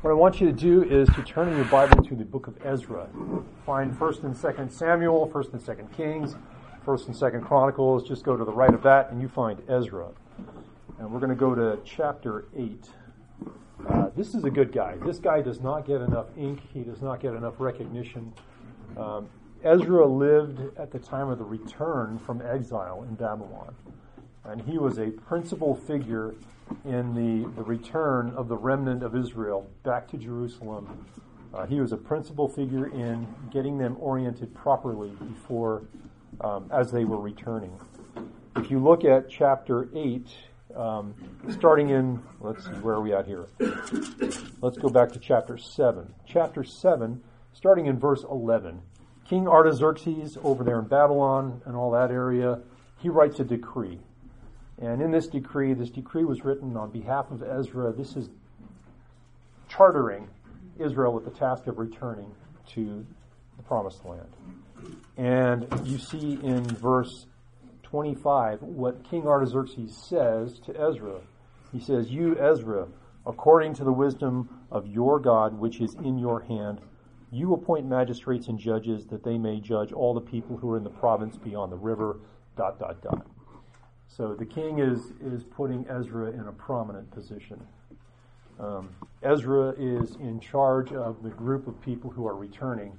What I want you to do is to turn in your Bible to the book of Ezra. Find 1st and 2nd Samuel, 1st and 2nd Kings, 1st and 2nd Chronicles. Just go to the right of that and you find Ezra. And we're going to go to chapter 8. Uh, this is a good guy. This guy does not get enough ink. He does not get enough recognition. Um, Ezra lived at the time of the return from exile in Babylon. And he was a principal figure in the, the return of the remnant of Israel back to Jerusalem. Uh, he was a principal figure in getting them oriented properly before, um, as they were returning. If you look at chapter 8, um, starting in, let's see, where are we at here? Let's go back to chapter 7. Chapter 7, starting in verse 11. King Artaxerxes over there in Babylon and all that area, he writes a decree. And in this decree, this decree was written on behalf of Ezra. This is chartering Israel with the task of returning to the promised land. And you see in verse 25 what King Artaxerxes says to Ezra. He says, You, Ezra, according to the wisdom of your God, which is in your hand, you appoint magistrates and judges that they may judge all the people who are in the province beyond the river, dot, dot, dot. So the king is, is putting Ezra in a prominent position. Um, Ezra is in charge of the group of people who are returning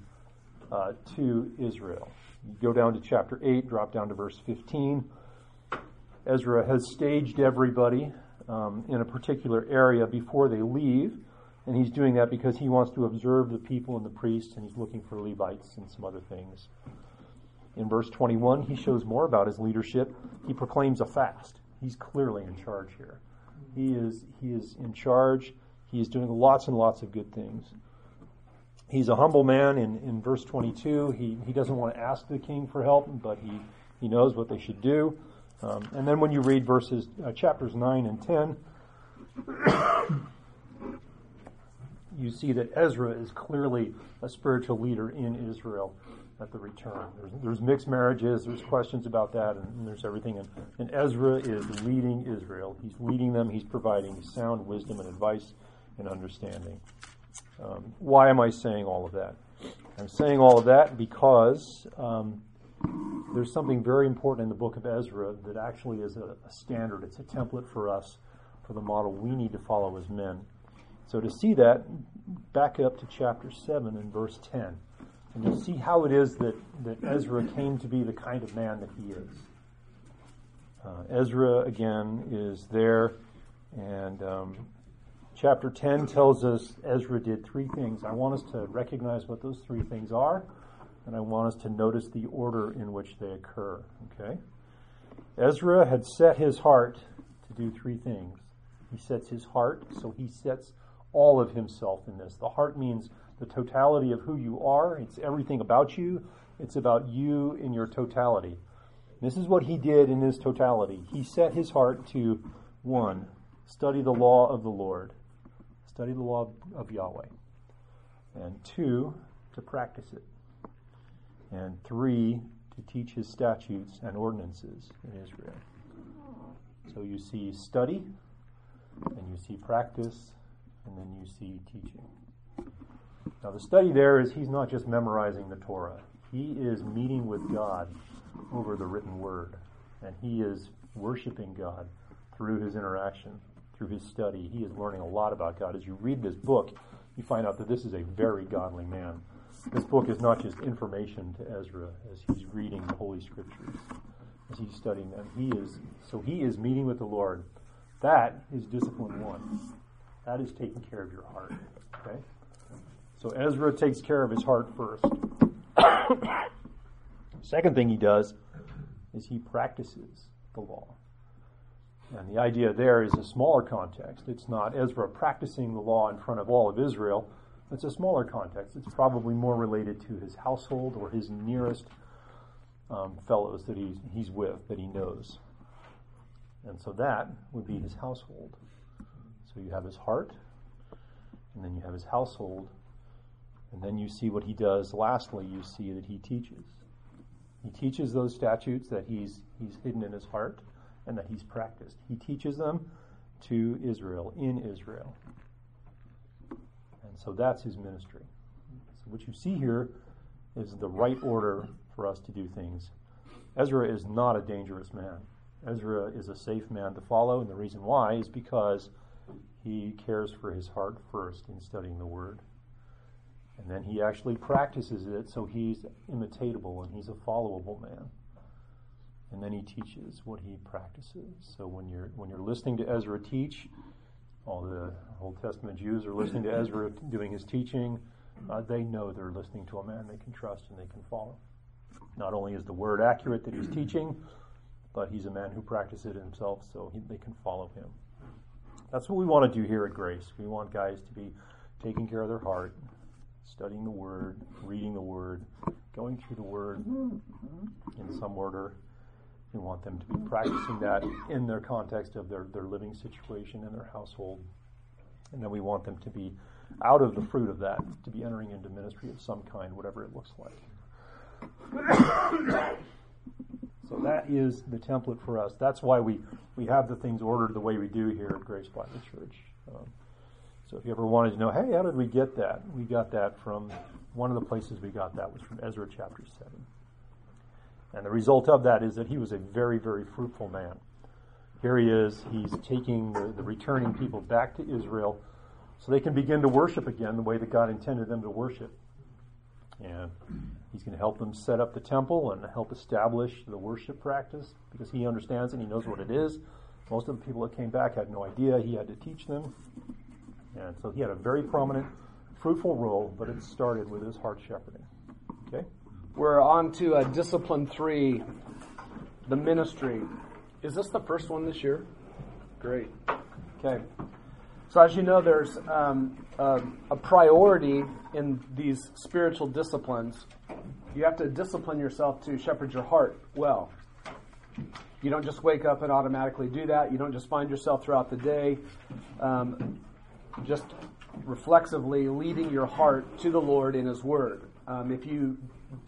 uh, to Israel. You go down to chapter 8, drop down to verse 15. Ezra has staged everybody um, in a particular area before they leave, and he's doing that because he wants to observe the people and the priests, and he's looking for Levites and some other things. In verse 21, he shows more about his leadership. He proclaims a fast. He's clearly in charge here. He is, he is in charge. He is doing lots and lots of good things. He's a humble man. In, in verse 22, he, he doesn't want to ask the king for help, but he, he knows what they should do. Um, and then when you read verses, uh, chapters 9 and 10, you see that Ezra is clearly a spiritual leader in Israel at the return. There's, there's mixed marriages, there's questions about that, and, and there's everything. And, and, Ezra is leading Israel. He's leading them, he's providing sound wisdom and advice and understanding. Um, why am I saying all of that? I'm saying all of that because um, there's something very important in the book of Ezra that actually is a, a standard, it's a template for us for the model we need to follow as men. So to see that, back up to chapter 7 and verse 10. And you see how it is that, that Ezra came to be the kind of man that he is. Uh, Ezra, again, is there, and um, chapter 10 tells us Ezra did three things. I want us to recognize what those three things are, and I want us to notice the order in which they occur. Okay? Ezra had set his heart to do three things. He sets his heart, so he sets all of himself in this. The heart means the totality of who you are. It's everything about you. It's about you in your totality. This is what he did in his totality. He set his heart to one, study the law of the Lord, study the law of Yahweh, and two, to practice it, and three, to teach his statutes and ordinances in Israel. So you see study, and you see practice, and then you see teaching. Now, the study there is he's not just memorizing the Torah, he is meeting with God over the written word, and he is worshiping God through his interaction, through his study. He is learning a lot about God. As you read this book, you find out that this is a very godly man. This book is not just information to Ezra as he's reading the Holy Scriptures, as he's studying them. He is so he is meeting with the Lord. That is discipline one. That is taking care of your heart. Okay? So Ezra takes care of his heart first. Second thing he does is he practices the law. And the idea there is a smaller context. It's not Ezra practicing the law in front of all of Israel. It's a smaller context. It's probably more related to his household or his nearest um, fellows that he's, he's with, that he knows. And so that would be his household. So you have his heart, and then you have his household, and then you see what he does. Lastly, you see that he teaches. He teaches those statutes that he's, he's hidden in his heart and that he's practiced. He teaches them to Israel, in Israel. And so that's his ministry. So what you see here is the right order for us to do things. Ezra is not a dangerous man. Ezra is a safe man to follow, and the reason why is because he cares for his heart first in studying the Word. And then he actually practices it so he's imitatable and he's a followable man. And then he teaches what he practices. So when you're when you're listening to Ezra teach, all the Old Testament Jews are listening to Ezra doing his teaching. Uh, they know they're listening to a man they can trust and they can follow. Not only is the word accurate that he's teaching, but he's a man who practices it himself, so he, they can follow him. That's what we want to do here at Grace. We want guys to be taking care of their heart, studying the Word, reading the Word, going through the Word in some order. We want them to be practicing that in their context of their, their living situation and their household. And then we want them to be out of the fruit of that, to be entering into ministry of some kind, whatever it looks like. So that is the template for us. That's why we, we have the things ordered the way we do here at Grace Bible Church. Um, so if you ever wanted to know, hey, how did we get that? We got that from one of the places we got that was from Ezra chapter 7. And the result of that is that he was a very, very fruitful man. Here he is, he's taking the, the returning people back to Israel so they can begin to worship again the way that God intended them to worship. And he's going to help them set up the temple and help establish the worship practice because he understands and he knows what it is. Most of the people that came back had no idea. He had to teach them. And so he had a very prominent, fruitful role, but it started with his heart shepherding. Okay? We're on to uh, discipline three, the ministry. Is this the first one this year? Great. Okay. So, as you know, there's um, a, a priority in these spiritual disciplines. You have to discipline yourself to shepherd your heart well. You don't just wake up and automatically do that. You don't just find yourself throughout the day um, just reflexively leading your heart to the Lord in His Word. Um, if you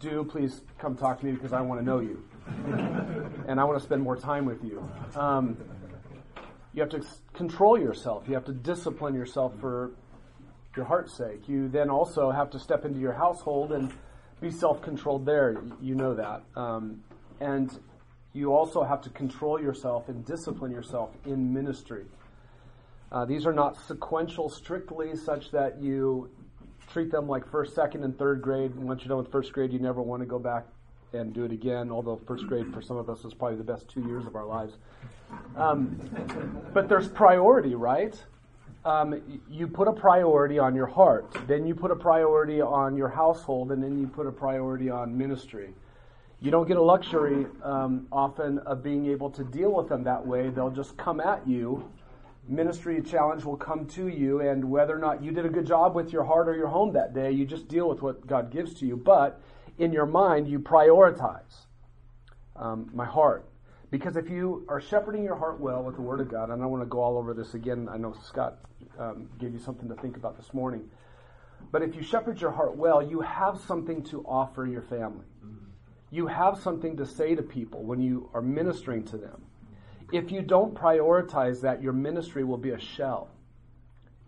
do, please come talk to me because I want to know you. and I want to spend more time with you. Um, you have to control yourself. You have to discipline yourself for your heart's sake. You then also have to step into your household and be self-controlled there. You know that. Um, and you also have to control yourself and discipline yourself in ministry. Uh, these are not sequential strictly such that you treat them like first, second, and third grade. And once you're done with first grade, you never want to go back and do it again, although first grade for some of us is probably the best two years of our lives. Um, but there's priority, right? Um, you put a priority on your heart, then you put a priority on your household, and then you put a priority on ministry. You don't get a luxury um, often of being able to deal with them that way. They'll just come at you. Ministry challenge will come to you, and whether or not you did a good job with your heart or your home that day, you just deal with what God gives to you. But in your mind, you prioritize um, my heart. Because if you are shepherding your heart well with the Word of God, and I want to go all over this again, I know Scott um, gave you something to think about this morning. But if you shepherd your heart well, you have something to offer your family. You have something to say to people when you are ministering to them. If you don't prioritize that, your ministry will be a shell.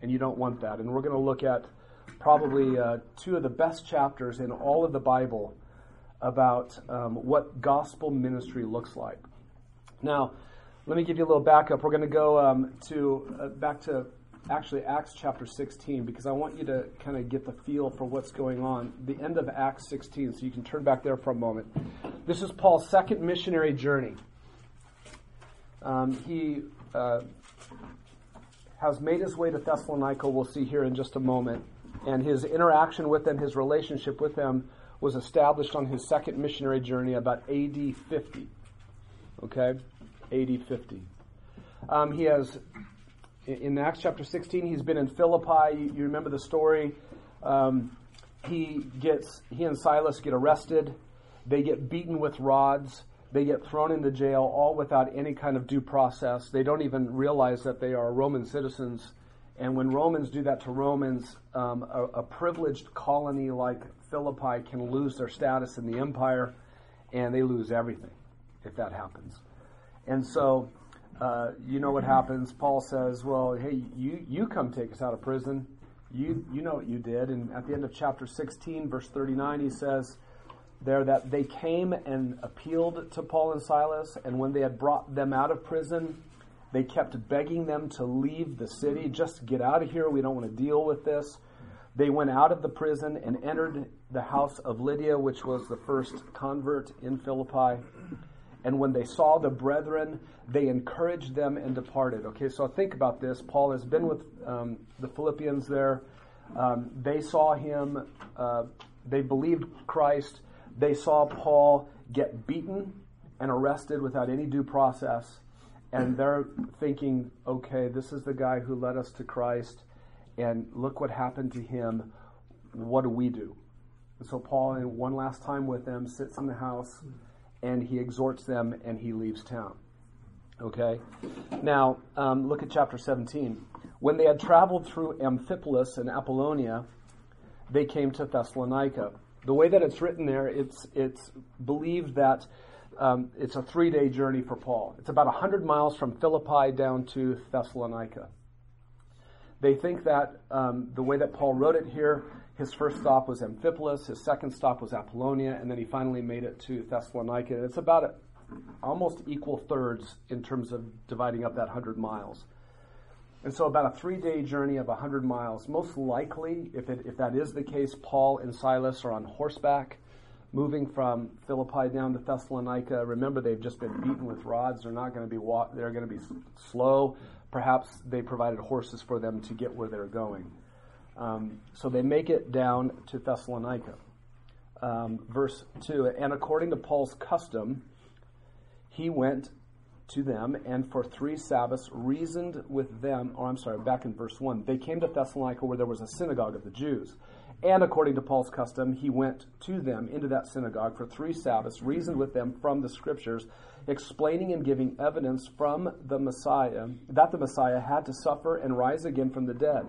And you don't want that. And we're going to look at probably uh, two of the best chapters in all of the Bible about um, what gospel ministry looks like. Now, let me give you a little backup. We're going to go um, to uh, back to actually Acts chapter 16 because I want you to kind of get the feel for what's going on. The end of Acts 16, so you can turn back there for a moment. This is Paul's second missionary journey. Um, he uh, has made his way to Thessalonica. We'll see here in just a moment and his interaction with them, his relationship with them, was established on his second missionary journey about AD 50. Okay? AD 50. Um, he has, in Acts chapter 16, he's been in Philippi. You, you remember the story. Um, he gets, he and Silas get arrested. They get beaten with rods. They get thrown into jail, all without any kind of due process. They don't even realize that they are Roman citizens and when Romans do that to Romans, um, a, a, privileged colony like Philippi can lose their status in the empire, and they lose everything if that happens. And so, uh, you know what happens? Paul says, "Well, hey, you you come take us out of prison. You, you know what you did. And at the end of chapter 16, verse 39, he says there that they came and appealed to Paul and Silas, and when they had brought them out of prison, they kept begging them to leave the city. Just get out of here. We don't want to deal with this. They went out of the prison and entered the house of Lydia, which was the first convert in Philippi. And when they saw the brethren, they encouraged them and departed. Okay, so think about this. Paul has been with um, the Philippians there. Um, they saw him, uh, they believed Christ. They saw Paul get beaten and arrested without any due process. And they're thinking, okay, this is the guy who led us to Christ and look what happened to him. What do we do? And so Paul, in one last time with them, sits in the house and he exhorts them and he leaves town. Okay? Now, um, look at chapter 17. When they had traveled through Amphipolis and Apollonia, they came to Thessalonica. The way that it's written there, it's, it's believed that um, it's a three day journey for Paul. It's about 100 miles from Philippi down to Thessalonica. They think that um, the way that Paul wrote it here, his first stop was Amphipolis, his second stop was Apollonia, and then he finally made it to Thessalonica. And It's about a, almost equal thirds in terms of dividing up that 100 miles. And so, about a three day journey of 100 miles. Most likely, if, it, if that is the case, Paul and Silas are on horseback moving from Philippi down to Thessalonica. Remember, they've just been beaten with rods. They're not going to be walk, they're going to be slow. Perhaps they provided horses for them to get where they're going. Um, so they make it down to Thessalonica. Um, verse 2 And according to Paul's custom, he went to them and for three Sabbaths reasoned with them. Or oh, I'm sorry, back in verse 1. They came to Thessalonica where there was a synagogue of the Jews. And according to Paul's custom, he went to them into that synagogue for three Sabbaths, reasoned with them from the scriptures, explaining and giving evidence from the Messiah that the Messiah had to suffer and rise again from the dead,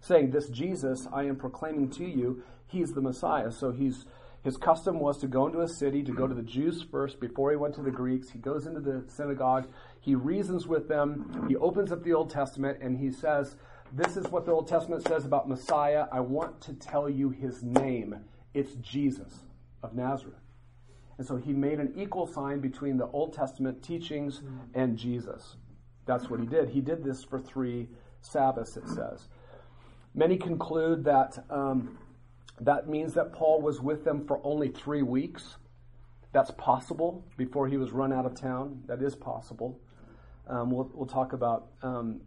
saying, This Jesus I am proclaiming to you, he's the Messiah. So he's his custom was to go into a city, to go to the Jews first before he went to the Greeks. He goes into the synagogue, he reasons with them, he opens up the Old Testament, and he says, This is what the Old Testament says about Messiah. I want to tell you his name. It's Jesus of Nazareth. And so he made an equal sign between the Old Testament teachings and Jesus. That's what he did. He did this for three Sabbaths, it says. Many conclude that um, that means that Paul was with them for only three weeks. That's possible before he was run out of town. That is possible. Um, we'll, we'll talk about um,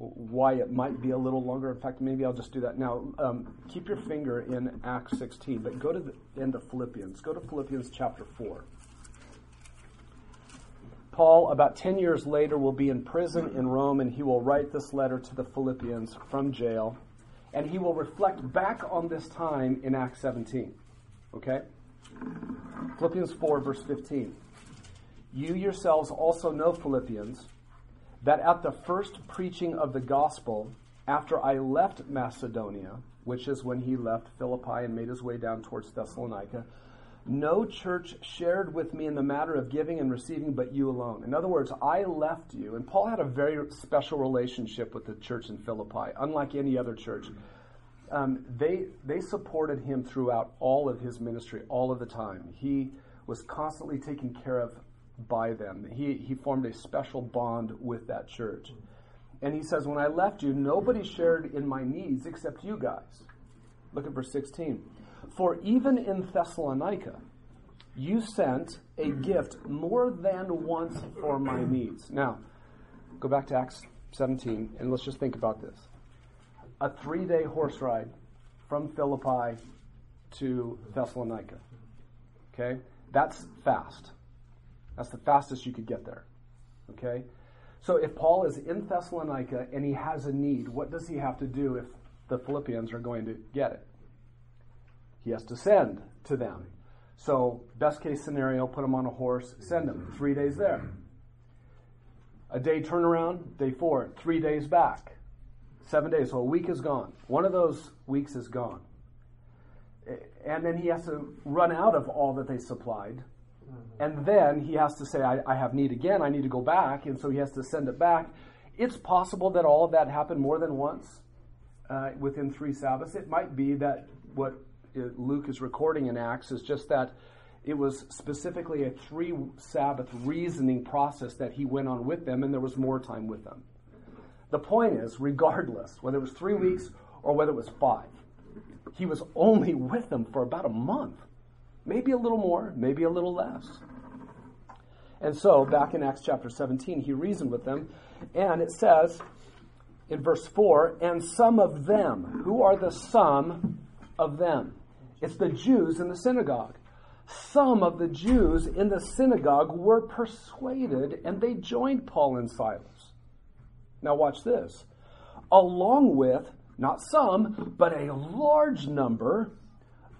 why it might be a little longer. In fact, maybe I'll just do that now. Um, keep your finger in Acts 16, but go to the end of Philippians. Go to Philippians chapter 4. Paul, about 10 years later, will be in prison in Rome, and he will write this letter to the Philippians from jail, and he will reflect back on this time in Acts 17. Okay? Philippians 4, verse 15. You yourselves also know, Philippians, that at the first preaching of the gospel, after I left Macedonia, which is when he left Philippi and made his way down towards Thessalonica, no church shared with me in the matter of giving and receiving but you alone. In other words, I left you. And Paul had a very special relationship with the church in Philippi, unlike any other church. Um, they, they supported him throughout all of his ministry, all of the time. He was constantly taken care of by them. He, he formed a special bond with that church. And he says, When I left you, nobody shared in my needs except you guys. Look at verse 16. For even in Thessalonica, you sent a gift more than once for my needs. Now, go back to Acts 17, and let's just think about this. A three day horse ride from Philippi to Thessalonica. Okay? That's fast. That's the fastest you could get there. Okay? So if Paul is in Thessalonica and he has a need, what does he have to do if the Philippians are going to get it? He has to send to them. So, best case scenario, put them on a horse, send them. Three days there. A day turnaround, day four, three days back. Seven days, so a week is gone. One of those weeks is gone. And then he has to run out of all that they supplied Mm-hmm. And then he has to say, I, I have need again, I need to go back, and so he has to send it back. It's possible that all of that happened more than once. uh, within three Sabbaths. It might be that what Uh, Luke is recording in Acts is just that it was specifically a three Sabbath reasoning process that he went on with them, and there was more time with them. The point is, regardless, whether it was three weeks or whether it was five, he was only with them for about a month. Maybe a little more, maybe a little less. And so, back in Acts chapter 17, he reasoned with them, and it says in verse 4 and some of them. Who are the some of them? It's the Jews in the synagogue. Some of the Jews in the synagogue were persuaded and they joined Paul and Silas. Now, watch this. Along with, not some, but a large number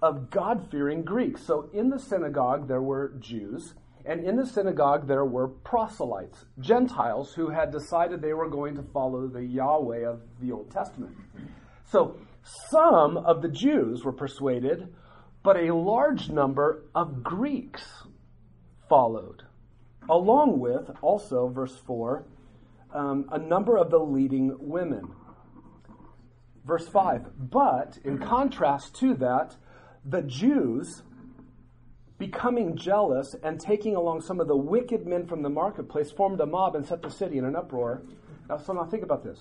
of God fearing Greeks. So, in the synagogue, there were Jews and in the synagogue, there were proselytes, Gentiles who had decided they were going to follow the Yahweh of the Old Testament. So some of the Jews were persuaded, but a large number of Greeks followed, along with also, verse 4, um, a number of the leading women. Verse 5, but in contrast to that, the Jews becoming jealous and taking along some of the wicked men from the marketplace, formed a mob and set the city in an uproar. Now, so now think about this.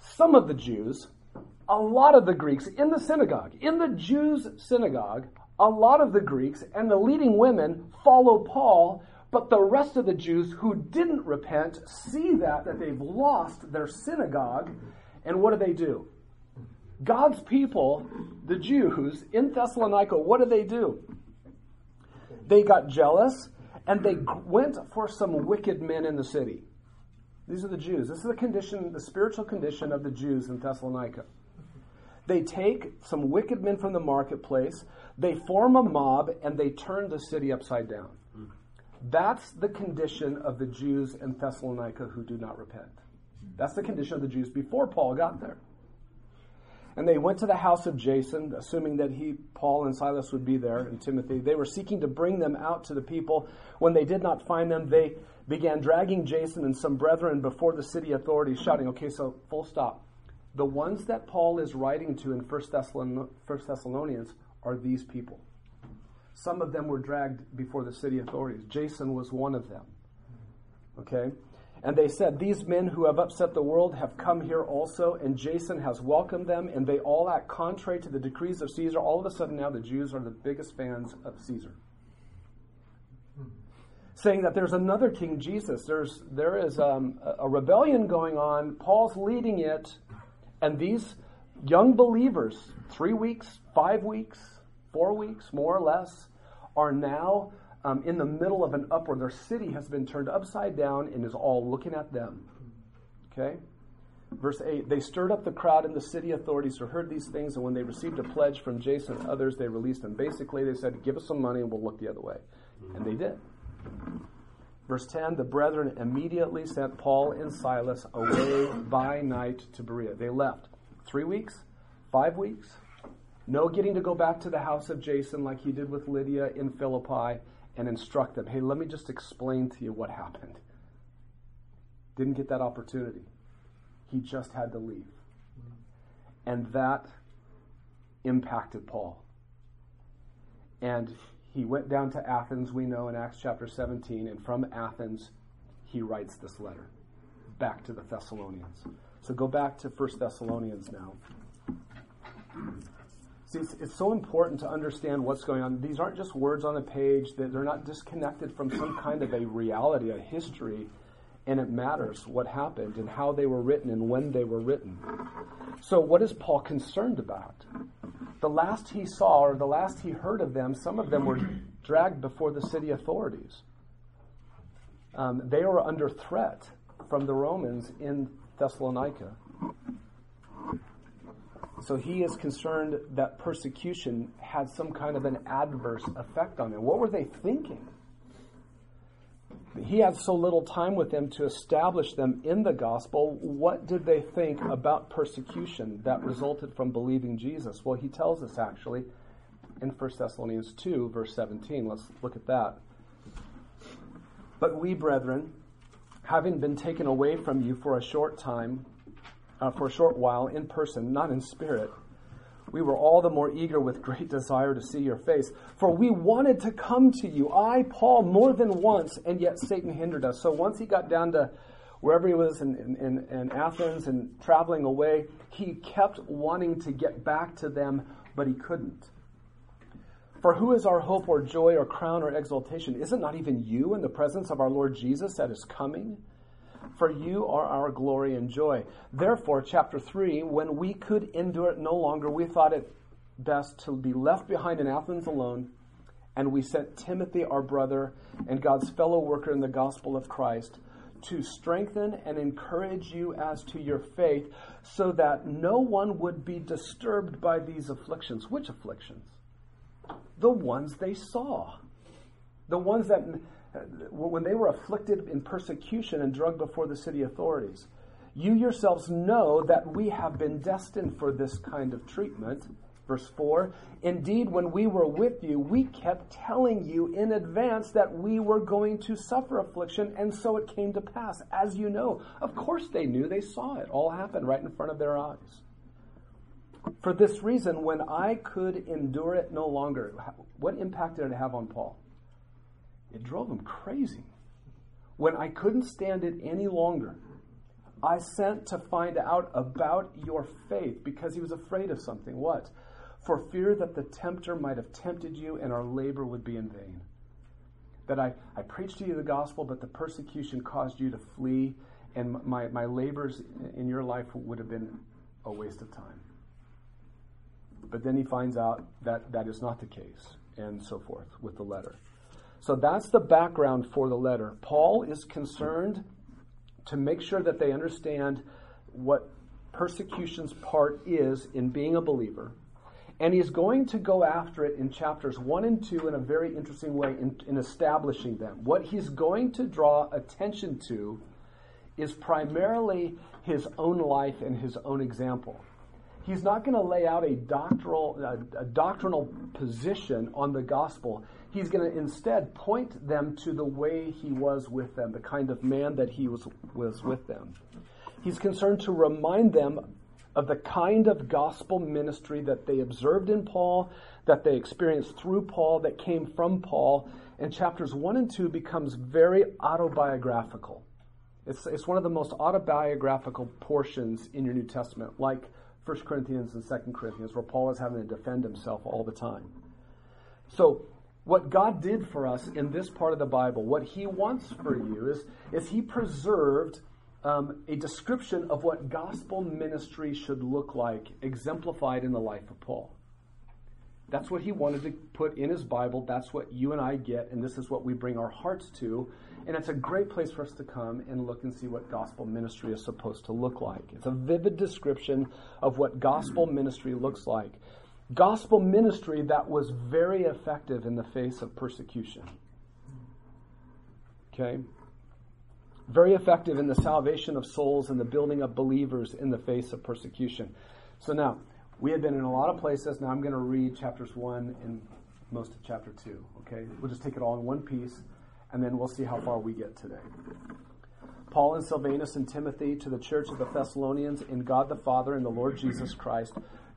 Some of the Jews, a lot of the Greeks in the synagogue, in the Jews' synagogue, a lot of the Greeks and the leading women follow Paul, but the rest of the Jews who didn't repent see that, that they've lost their synagogue, and what do they do? God's people, the Jews in Thessalonica, what do they do? They got jealous and they went for some wicked men in the city. These are the Jews. This is the condition, the spiritual condition of the Jews in Thessalonica. They take some wicked men from the marketplace, they form a mob, and they turn the city upside down. That's the condition of the Jews in Thessalonica who do not repent. That's the condition of the Jews before Paul got there. And they went to the house of Jason, assuming that he, Paul and Silas would be there, and Timothy. They were seeking to bring them out to the people. When they did not find them, they began dragging Jason and some brethren before the city authorities, shouting, okay, so full stop. The ones that Paul is writing to in 1 Thessalonians are these people. Some of them were dragged before the city authorities. Jason was one of them. Okay? And they said, These men who have upset the world have come here also, and Jason has welcomed them, and they all act contrary to the decrees of Caesar. All of a sudden, now the Jews are the biggest fans of Caesar. Saying that there's another King Jesus. There's, there is um, a rebellion going on. Paul's leading it, and these young believers, three weeks, five weeks, four weeks, more or less, are now um, in the middle of an uproar. Their city has been turned upside down and is all looking at them. Okay? Verse 8 They stirred up the crowd and the city authorities who heard these things, and when they received a pledge from Jason and others, they released them. Basically, they said, Give us some money and we'll look the other way. And they did. Verse 10 The brethren immediately sent Paul and Silas away by night to Berea. They left. Three weeks? Five weeks? No getting to go back to the house of Jason like he did with Lydia in Philippi and instruct them hey, let me just explain to you what happened. Didn't get that opportunity. He just had to leave. And that impacted Paul. And he went down to Athens, we know in Acts chapter 17, and from Athens, he writes this letter back to the Thessalonians. So go back to 1 Thessalonians now. See, it's, it's, so important to understand what's going on. These aren't just words on a page, that they're not disconnected from some kind of a reality, a history, and it matters what happened and how they were written and when they were written. So, what is Paul concerned about? The last he saw or the last he heard of them, some of them were dragged before the city authorities. Um, they were under threat from the Romans in Thessalonica. So he is concerned that persecution had some kind of an adverse effect on them. What were they thinking? He had so little time with them to establish them in the gospel. What did they think about persecution that resulted from believing Jesus? Well, he tells us actually in 1 Thessalonians 2, verse 17. Let's look at that. But we, brethren, having been taken away from you for a short time, uh, for a short while in person, not in spirit, we were all the more eager with great desire to see your face. For we wanted to come to you, I, Paul, more than once, and yet Satan hindered us. So once he got down to wherever he was in, in, in Athens and traveling away, he kept wanting to get back to them, but he couldn't. For who is our hope or joy or crown or exaltation? Is it not even you in the presence of our Lord Jesus that is coming? For you are our glory and joy. Therefore, chapter 3, when we could endure it no longer, we thought it best to be left behind in Athens alone, and we sent Timothy, our brother, and God's fellow worker in the gospel of Christ, to strengthen and encourage you as to your faith, so that no one would be disturbed by these afflictions. Which afflictions? The ones they saw. The ones that when they were afflicted in persecution and drugged before the city authorities. You yourselves know that we have been destined for this kind of treatment. Verse 4 Indeed, when we were with you, we kept telling you in advance that we were going to suffer affliction, and so it came to pass, as you know. Of course, they knew, they saw it all happen right in front of their eyes. For this reason, when I could endure it no longer, what impact did it have on Paul? It drove him crazy. When I couldn't stand it any longer, I sent to find out about your faith because he was afraid of something. What? For fear that the tempter might have tempted you and our labor would be in vain. That I, I preached to you the gospel, but the persecution caused you to flee, and my, my labors in your life would have been a waste of time. But then he finds out that that is not the case, and so forth with the letter. So that's the background for the letter. Paul is concerned to make sure that they understand what persecution's part is in being a believer. And he's going to go after it in chapters 1 and 2 in a very interesting way in, in establishing them. What he's going to draw attention to is primarily his own life and his own example. He's not going to lay out a doctrinal, a, a doctrinal position on the gospel. He's going to instead point them to the way he was with them, the kind of man that he was, was with them. He's concerned to remind them of the kind of gospel ministry that they observed in Paul, that they experienced through Paul, that came from Paul. And chapters 1 and 2 becomes very autobiographical. It's, it's one of the most autobiographical portions in your New Testament, like 1 Corinthians and 2 Corinthians, where Paul is having to defend himself all the time. So what God did for us in this part of the Bible, what He wants for you is, is He preserved um, a description of what gospel ministry should look like, exemplified in the life of Paul. That's what he wanted to put in his Bible. That's what you and I get, and this is what we bring our hearts to. And it's a great place for us to come and look and see what gospel ministry is supposed to look like. It's a vivid description of what gospel ministry looks like gospel ministry that was very effective in the face of persecution. Okay? Very effective in the salvation of souls and the building of believers in the face of persecution. So now, we have been in a lot of places. Now I'm going to read chapters 1 and most of chapter 2. Okay? We'll just take it all in one piece, and then we'll see how far we get today. Paul and Silvanus and Timothy to the church of the Thessalonians in God the Father and the Lord Jesus Christ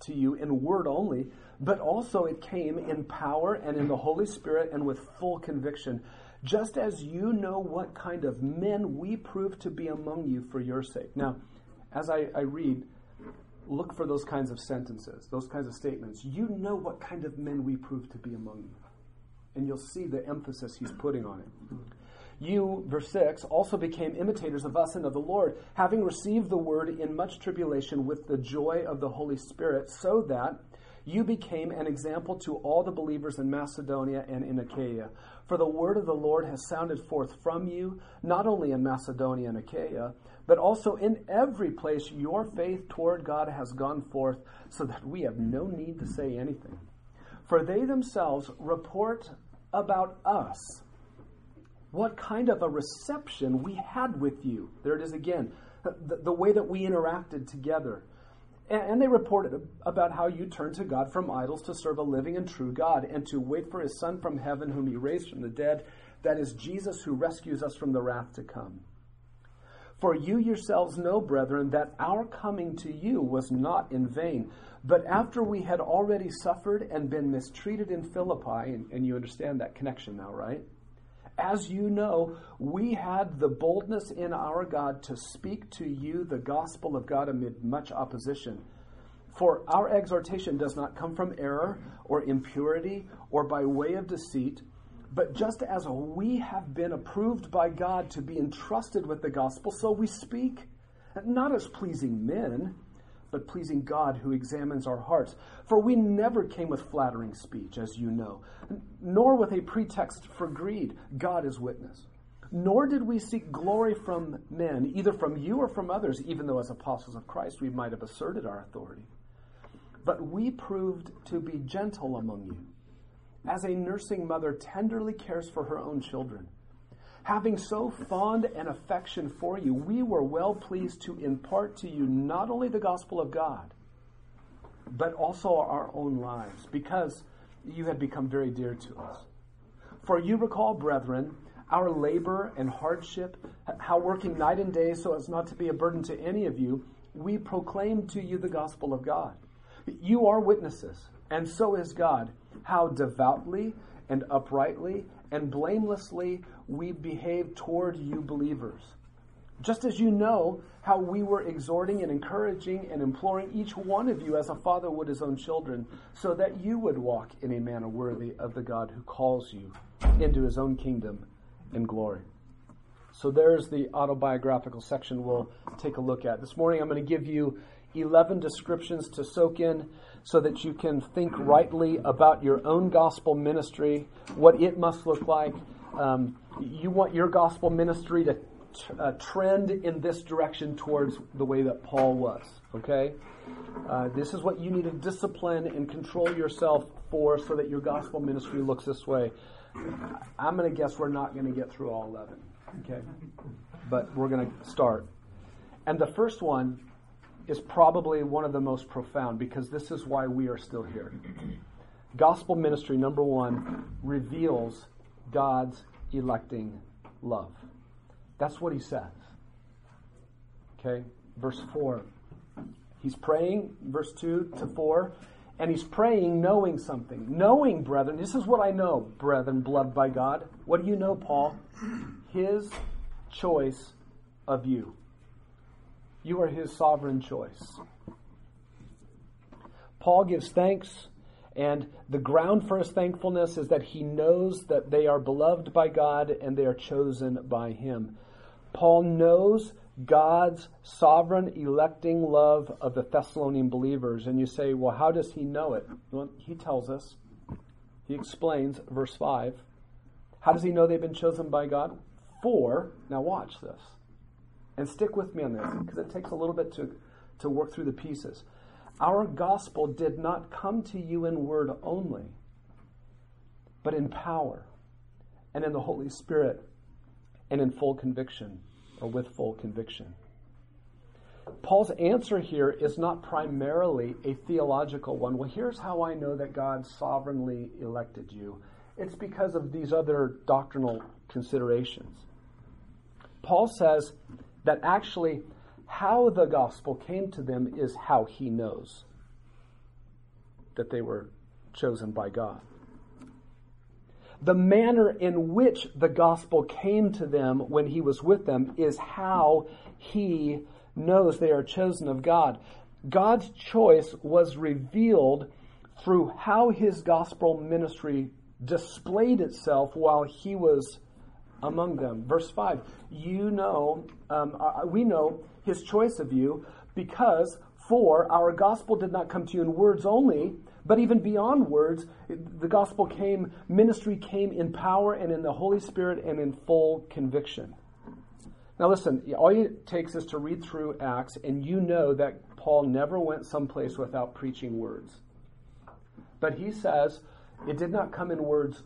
to you in word only but also it came in power and in the Holy Spirit and with full conviction, just as you know what kind of men we prove to be among you for your sake. Now, as I, I read, look for those kinds of sentences, those kinds of statements. You know what kind of men we prove to be among you. And you'll see the emphasis he's putting on it. You, verse 6, also became imitators of us and of the Lord, having received the word in much tribulation with the joy of the Holy Spirit, so that you became an example to all the believers in Macedonia and in Achaia. For the word of the Lord has sounded forth from you, not only in Macedonia and Achaia, but also in every place your faith toward God has gone forth, so that we have no need to say anything. For they themselves report about us what kind of a reception we had with you. There it is again, the, the way that we interacted together. And, and they reported about how you turned to God from idols to serve a living and true God and to wait for his Son from heaven, whom he raised from the dead. That is Jesus who rescues us from the wrath to come. For you yourselves know, brethren, that our coming to you was not in vain. But after we had already suffered and been mistreated in Philippi, and, and, you understand that connection now, right? As you know, we had the boldness in our God to speak to you the gospel of God amid much opposition. For our exhortation does not come from error or impurity or by way of deceit but just as we have been approved by God to be entrusted with the gospel, so we speak, not as pleasing men, but pleasing God who examines our hearts. For we never came with flattering speech, as you know, nor with a pretext for greed. God is witness. Nor did we seek glory from men, either from you or from others, even though as apostles of Christ we might have asserted our authority. But we proved to be gentle among you as a nursing mother tenderly cares for her own children. Having so fond an affection for you, we were well pleased to impart to you not only the gospel of God, but also our own lives, because you had become very dear to us. For you recall, brethren, our labor and hardship, how working night and day so as not to be a burden to any of you, we proclaimed to you the gospel of God. You are witnesses, and so is God how devoutly and uprightly and blamelessly we behave toward you believers. Just as you know how we were exhorting and encouraging and imploring each one of you as a father would his own children, so that you would walk in a manner worthy of the God who calls you into his own kingdom and glory. So there's the autobiographical section we'll take a look at. This morning I'm going to give you 11 descriptions to soak in so that you can think rightly about your own gospel ministry, what it must look like. Um, you want your gospel ministry to t- uh, trend in this direction towards the way that Paul was, okay? Uh, this is what you need to discipline and control yourself for so that your gospel ministry looks this way. I'm going to guess we're not going to get through all 11, okay? But we're going to start. And the first one is probably one of the most profound because this is why we are still here. Gospel ministry, number one, reveals God's electing love. That's what he says. Okay, verse 4. He's praying, verse 2 to 4, and he's praying knowing something. Knowing, brethren, this is what I know, brethren, beloved by God. What do you know, Paul? His choice of you. You are his sovereign choice. Paul gives thanks, and the ground for his thankfulness is that he knows that they are beloved by God and they are chosen by him. Paul knows God's sovereign electing love of the Thessalonian believers. And you say, well, how does he know it? Well, he tells us. He explains, verse 5. How does he know they've been chosen by God? For, now watch this. And stick with me on this because it takes a little bit to, to work through the pieces. Our gospel did not come to you in word only, but in power and in the Holy Spirit and in full conviction or with full conviction. Paul's answer here is not primarily a theological one. Well, here's how I know that God sovereignly elected you. It's because of these other doctrinal considerations. Paul says, that actually how the gospel came to them is how he knows that they were chosen by God. The manner in which the gospel came to them when he was with them is how he knows they are chosen of God. God's choice was revealed through how his gospel ministry displayed itself while he was among them. Verse 5 You know, um, uh, we know his choice of you because, for our gospel did not come to you in words only, but even beyond words, the gospel came, ministry came in power and in the Holy Spirit and in full conviction. Now, listen, all it takes is to read through Acts, and you know that Paul never went someplace without preaching words. But he says, It did not come in words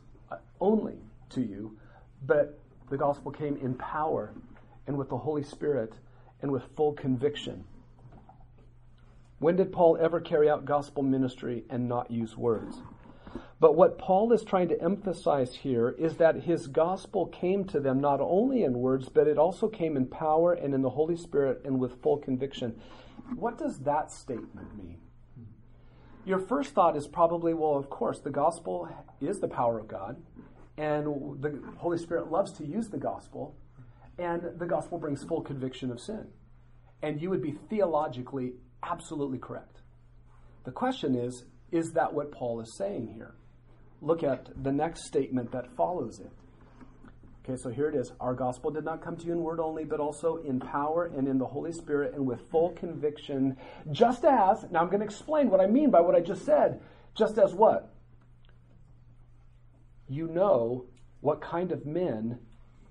only to you, but the gospel came in power and with the Holy Spirit and with full conviction. When did Paul ever carry out gospel ministry and not use words? But what Paul is trying to emphasize here is that his gospel came to them not only in words, but it also came in power and in the Holy Spirit and with full conviction. What does that statement mean? Your first thought is probably, well, of course, the gospel is the power of God, and the Holy Spirit loves to use the gospel, and the gospel brings full conviction of sin. And you would be theologically absolutely correct. The question is, is that what Paul is saying here? Look at the next statement that follows it. Okay, so here it is. Our gospel did not come to you in word only, but also in power and in the Holy Spirit and with full conviction, just as, now I'm going to explain what I mean by what I just said. Just as what? You know what kind of men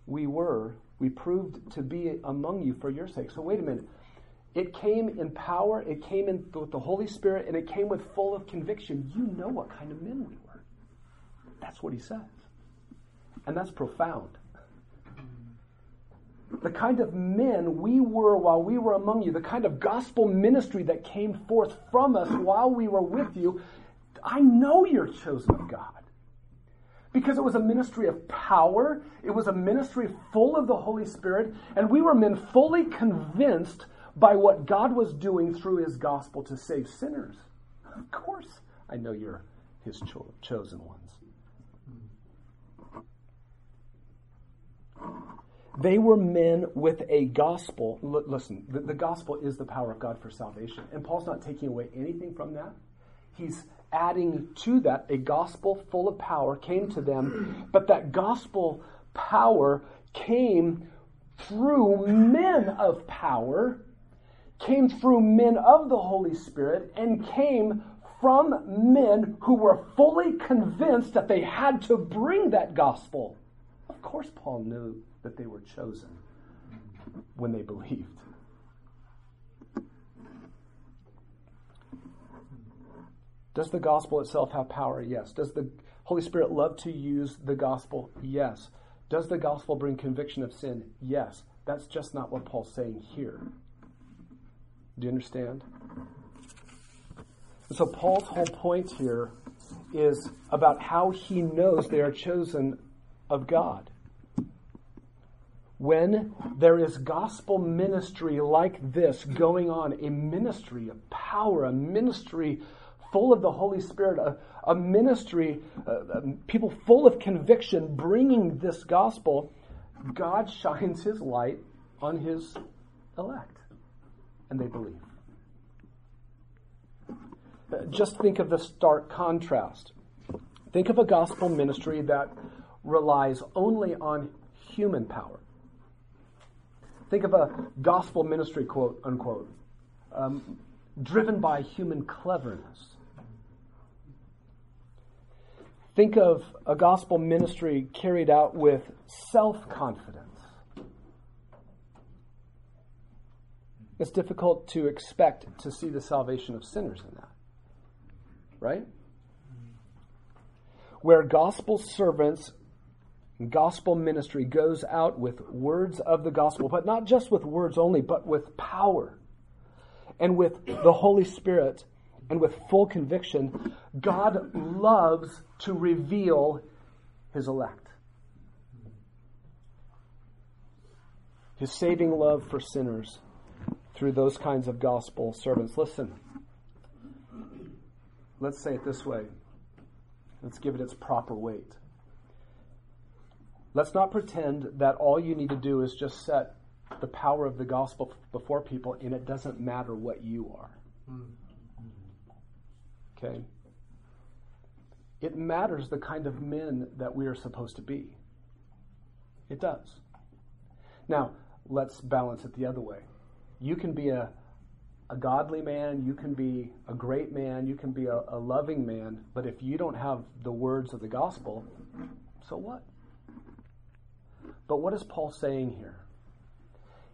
we were, we proved to be among you for your sake. So wait a minute. It came in power, it came in with the Holy Spirit, and it came with full of conviction. You know what kind of men we were. That's what he says. And that's profound. The kind of men we were while we were among you, the kind of gospel ministry that came forth from us while we were with you, I know you're chosen of God. Because it was a ministry of power, it was a ministry full of the Holy Spirit, and we were men fully convinced by what God was doing through his gospel to save sinners. Of course, I know you're his cho- chosen ones. They were men with a gospel. L- listen, the, the gospel is the power of God for salvation. And Paul's not taking away anything from that. He's adding to that a gospel full of power came to them, but that gospel power came through men of power came through men of the Holy Spirit and came from men who were fully convinced that they had to bring that gospel. Of course, Paul knew that they were chosen when they believed. Does the gospel itself have power? Yes. Does the Holy Spirit love to use the gospel? Yes. Does the gospel bring conviction of sin? Yes. That's just not what Paul's saying here. Do you understand? so Paul's whole point here is about how he knows they are chosen of God. When there is gospel ministry like this going on, a ministry of power, a ministry full of the Holy Spirit, a, a ministry, uh, people full of conviction bringing this gospel, God shines his light on his elect and they believe. Just think of the stark contrast. Think of a gospel ministry that relies only on human power. Think of a gospel ministry, quote unquote, um, driven by human cleverness. Think of a gospel ministry carried out with self confidence. It's difficult to expect to see the salvation of sinners in that. Right? Where gospel servants, gospel ministry goes out with words of the gospel, but not just with words only, but with power and with the Holy Spirit and with full conviction, God loves to reveal his elect. His saving love for sinners through those kinds of gospel servants. Listen, let's say it this way. Let's give it its proper weight. Let's not pretend that all you need to do is just set the power of the gospel before people and it doesn't matter what you are. Hmm. Okay? It matters the kind of men that we are supposed to be. It does. Now, let's balance it the other way. You can be a, a godly man, you can be a great man, you can be a, a loving man, but if you don't have the words of the gospel, so what? But what is Paul saying here?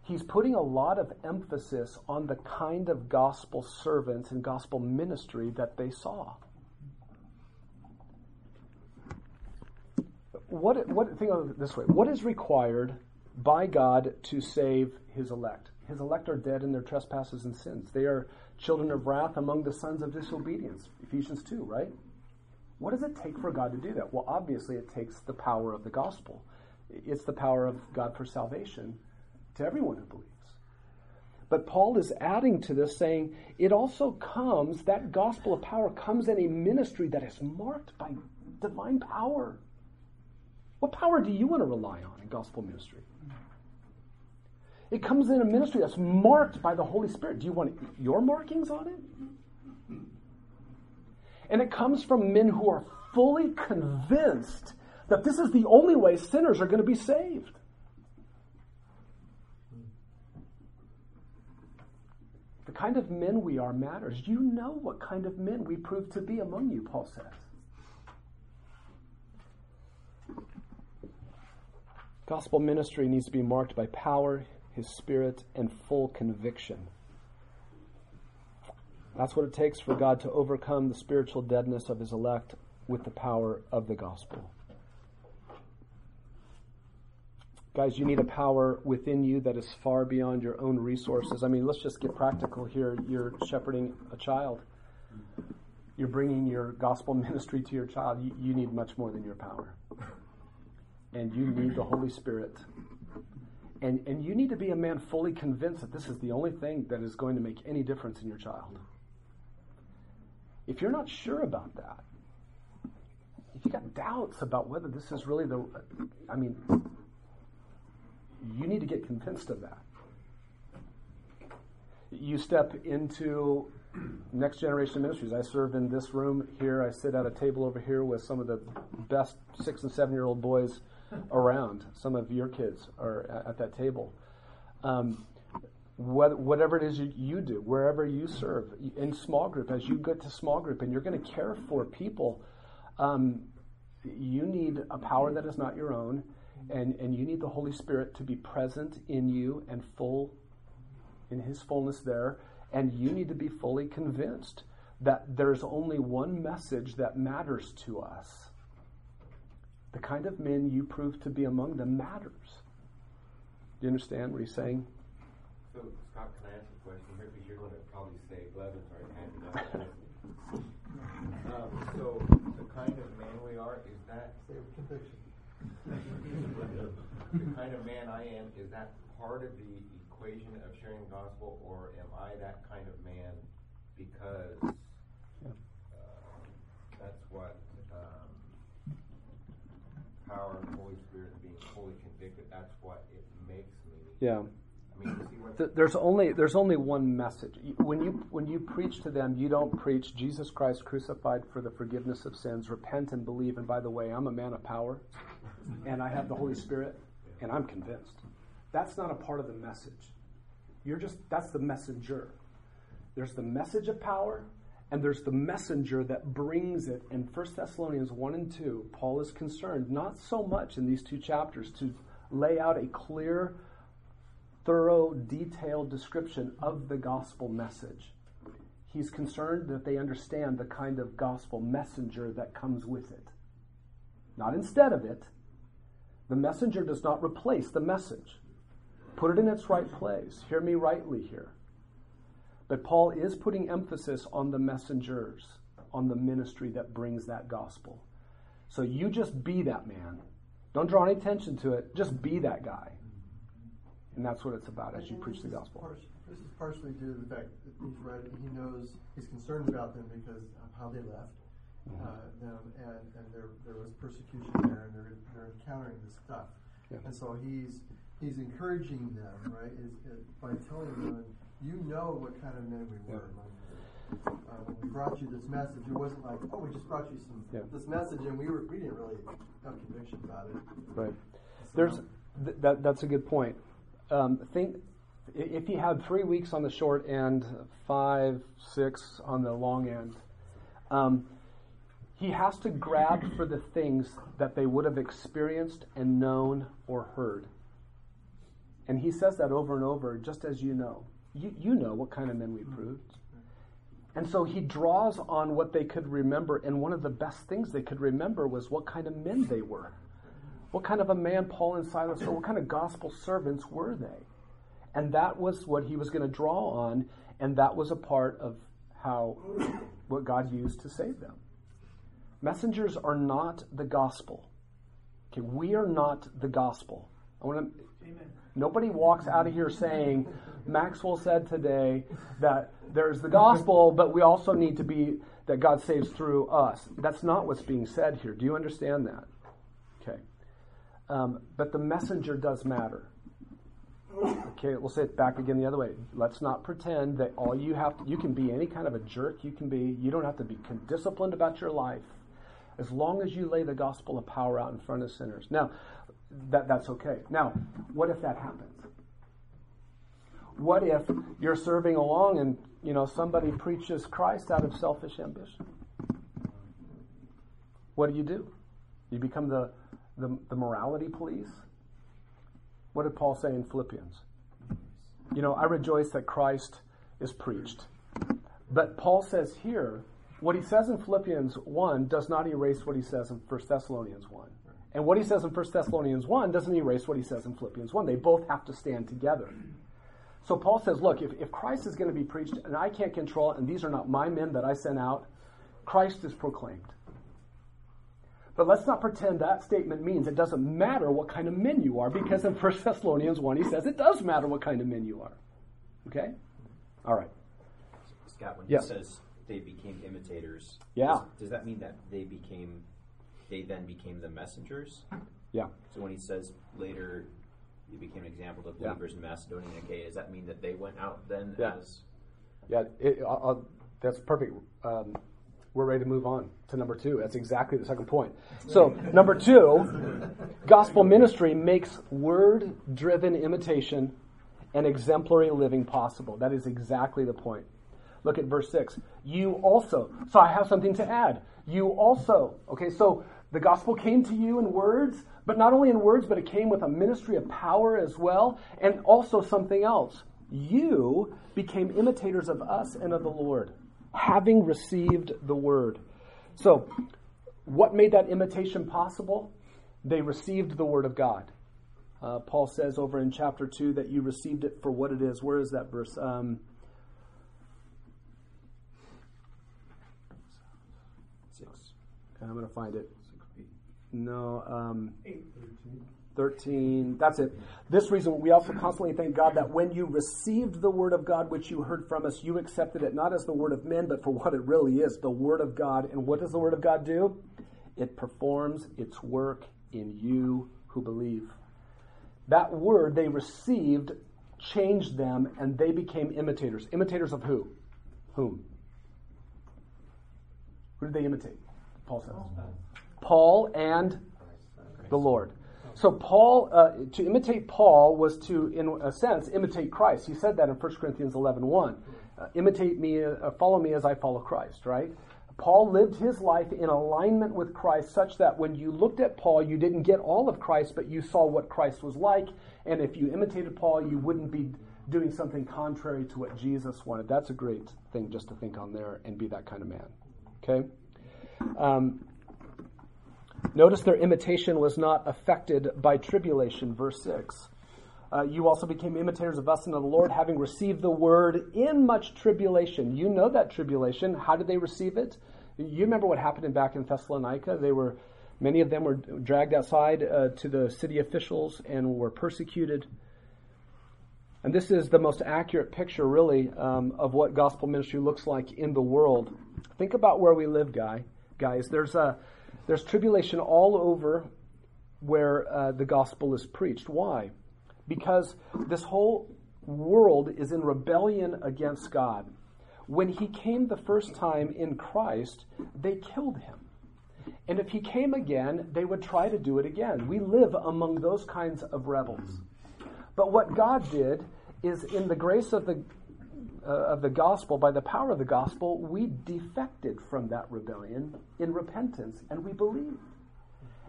He's putting a lot of emphasis on the kind of gospel servants and gospel ministry that they saw. what, what, think of it this way. What is required by God to save his elect? His elect are dead in their trespasses and sins. They are children of wrath among the sons of disobedience. Ephesians 2, right? What does it take for God to do that? Well, obviously, it takes the power of the gospel. It's the power of God for salvation to everyone who believes. But Paul is adding to this, saying it also comes, that gospel of power comes in a ministry that is marked by divine power. What power do you want to rely on in gospel ministry? It comes in a ministry that's marked by the Holy Spirit. Do you want your markings on it? And it comes from men who are fully convinced that this is the only way sinners are going to be saved. Kind of men we are matters. You know what kind of men we prove to be among you, Paul says. Gospel ministry needs to be marked by power, His Spirit, and full conviction. That's what it takes for God to overcome the spiritual deadness of His elect with the power of the gospel. Guys, you need a power within you that is far beyond your own resources. I mean, let's just get practical here. You're shepherding a child, you're bringing your gospel ministry to your child. You, you need much more than your power. And you need the Holy Spirit. And, and you need to be a man fully convinced that this is the only thing that is going to make any difference in your child. If you're not sure about that, if you got doubts about whether this is really the, I mean, you need to get convinced of that. You step into next generation ministries. I serve in this room here. I sit at a table over here with some of the best six and seven year old boys around. Some of your kids are at that table. Um, what, whatever it is you, you, do, wherever you serve, in small group, as you get to small group and you're going to care for people, um, you need a power that is not your own and, and you need the Holy Spirit to be present in you and full in His fullness there. And you need to be fully convinced that there's only one message that matters to us. The kind of men you prove to be among them matters. Do you understand what he's saying? So, Scott, can I ask a question? Because you're going to probably say Blevins are happy um, so, the kind of man we are, is that conviction? The kind of man I am, is that part of the equation of sharing the gospel, or am I that kind of man because uh, that's what um, power and Holy Spirit and being fully convicted, that's what it makes me. Yeah. I mean there's only there's only one message. When you when you preach to them, you don't preach Jesus Christ crucified for the forgiveness of sins. Repent and believe. And by the way, I'm a man of power and I have the Holy Spirit, and I'm convinced. That's not a part of the message. You're just, that's the messenger. There's the message of power, and there's the messenger that brings it. In 1 Thessalonians 1 and 2, Paul is concerned, not so much in these two chapters, to lay out a clear, thorough, detailed description of the gospel message. He's concerned that they understand the kind of gospel messenger that comes with it. Not instead of it, the messenger does not replace the message. Put it in its right place. Hear me rightly here. But Paul is putting emphasis on the messengers, on the ministry that brings that gospel. So you just be that man. Don't draw any attention to it. Just be that guy. And that's what it's about as you preach the gospel. This is partially due to the fact that he's writing, he knows, he's concerned about them because of how they left uh, them, and, and there, there was persecution there, and they're, they're encountering this stuff. Yeah. And so he's he's encouraging them, right, is, is by telling them, you know what kind of men we were. Yeah. Uh, when we brought you this message, it wasn't like, oh, we just brought you some yeah. this message, and we were we didn't really have conviction about it. Right. So There's th- that. That's a good point. Um, think if you had three weeks on the short end, five, six on the long end. Um, he has to grab for the things that they would have experienced and known or heard. And he says that over and over, just as you know. You, you know what kind of men we proved. And so he draws on what they could remember, and one of the best things they could remember was what kind of men they were. What kind of a man Paul and Silas were? What kind of gospel servants were they? And that was what he was going to draw on, and that was a part of how what God used to save them. Messengers are not the gospel. Okay, we are not the gospel. I want to. Nobody walks out of here saying, Maxwell said today that there's the gospel, but we also need to be that God saves through us. That's not what's being said here. Do you understand that? Okay. Um, but the messenger does matter. Okay, we'll say it back again the other way. Let's not pretend that all you have to, you can be any kind of a jerk. You can be, you don't have to be disciplined about your life as long as you lay the gospel of power out in front of sinners. Now, that, that's okay. Now, what if that happens? What if you're serving along and you know somebody preaches Christ out of selfish ambition? What do you do? You become the, the, the morality police? What did Paul say in Philippians? You know, I rejoice that Christ is preached. But Paul says here, what he says in Philippians 1 does not erase what he says in 1 Thessalonians 1. And what he says in 1 Thessalonians 1 doesn't erase what he says in Philippians 1. They both have to stand together. So Paul says, look, if, if Christ is going to be preached and I can't control it, and these are not my men that I sent out, Christ is proclaimed. But let's not pretend that statement means it doesn't matter what kind of men you are, because in 1 Thessalonians 1 he says it does matter what kind of men you are. Okay? All right. Scott, when Yeah. he says they became imitators, Yeah. does, does that mean that they became, they then became the messengers? Yeah. So when he says later, you became an example to Yeah. believers in Macedonia and Achaia, does that mean that they went out then Yeah. as Yeah, it, I'll, I'll- that's perfect. Um, we're ready to move on to number two. That's exactly the second point. So, number two, gospel ministry makes word driven imitation and exemplary living possible. That is exactly the point. Look at verse 6. You also, so I have something to add. You also, okay, so the gospel came to you in words, but not only in words, but it came with a ministry of power as well, and also something else. You became imitators of us and of the Lord, having received the word. So, what made that imitation possible? They received the word of God. Uh, Paul says over in chapter 2 that you received it for what it is. Where is that verse? Um, six? I'm going to find it. No, um, 13. That's it. This reason we also constantly thank God that when you received the word of God which you heard from us, you accepted it not as the word of men, but for what it really is the word of God. And what does the word of God do? It performs its work in you who believe. That word they received changed them and they became imitators. Imitators of who? Whom? Who did they imitate? Paul says. Paul and the Lord. So Paul, uh, to imitate Paul was to, in a sense, imitate Christ. He said that in 1 Corinthians 11, 1. Uh, imitate me, uh, follow me as I follow Christ, right? Paul lived his life in alignment with Christ such that when you looked at Paul, you didn't get all of Christ, but you saw what Christ was like. And if you imitated Paul, you wouldn't be doing something contrary to what Jesus wanted. That's a great thing just to think on there and be that kind of man. Okay? Um, Notice their imitation was not affected by tribulation, verse 6. Uh, you also became imitators of us and of the Lord, having received the word in much tribulation. You know that tribulation. How did they receive it? You remember what happened back in Thessalonica? They were, many of them were dragged outside uh, to the city officials and were persecuted. And this is the most accurate picture, really, um, of what gospel ministry looks like in the world. Think about where we live, guy, guys. There's a there's tribulation all over where uh, the gospel is preached. Why? Because this whole world is in rebellion against God. When he came the first time in Christ, they killed him. And if he came again, they would try to do it again. We live among those kinds of rebels. But what God did is, in the grace of the uh, of the gospel, by the power of the gospel, we defected from that rebellion in repentance and we believed.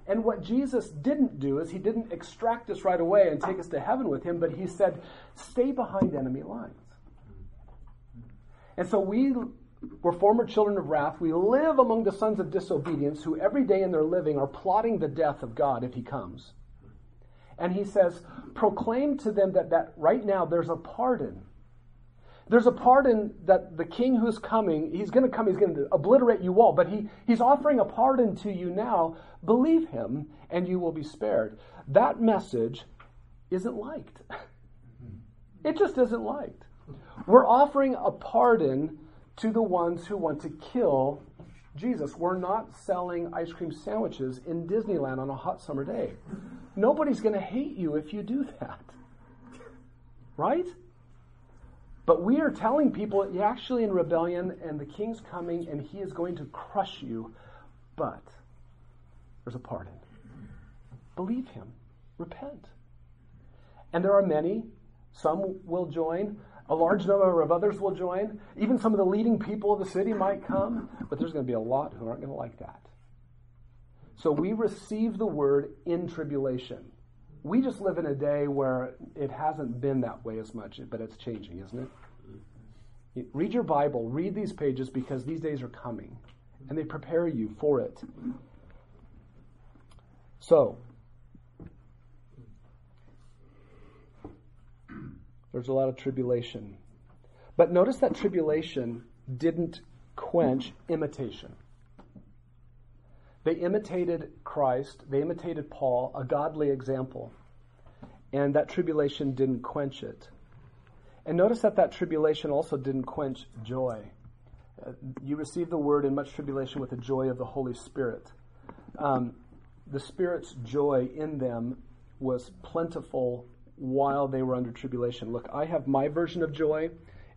And what Jesus didn't do is he didn't extract us right away and take us to heaven with him, but he said, stay behind enemy lines. And so we We're former children of wrath. We live among the sons of disobedience who every day in their living are plotting the death of God if he comes. And he says, proclaim to them that, that right now there's a pardon. There's a pardon that the king who's coming, he's going to come, he's going to obliterate you all, but he, he's offering a pardon to you now. Believe him, and you will be spared. That message isn't liked. It just isn't liked. We're offering a pardon to the ones who want to kill Jesus. We're not selling ice cream sandwiches in Disneyland on a hot summer day. Nobody's going to hate you if you do that. Right? But we are telling people you're actually in rebellion and the king's coming and he is going to crush you. But there's a pardon. Believe him. Repent. And there are many, some will join, a large number of others will join. Even some of the leading people of the city might come, but there's going to be a lot who aren't going to like that. So we receive the word in tribulation. We just live in a day where it hasn't been that way as much, but it's changing, isn't it? Read your Bible, read these pages because these days are coming and they prepare you for it. So, there's a lot of tribulation. But notice that tribulation didn't quench imitation. They imitated Christ, they imitated Paul, a godly example, and that tribulation didn't quench it. And notice that that tribulation also didn't quench joy. You receive the word in much tribulation with the joy of the Holy Spirit. Um, the Spirit's joy in them was plentiful while they were under tribulation. Look, I have my version of joy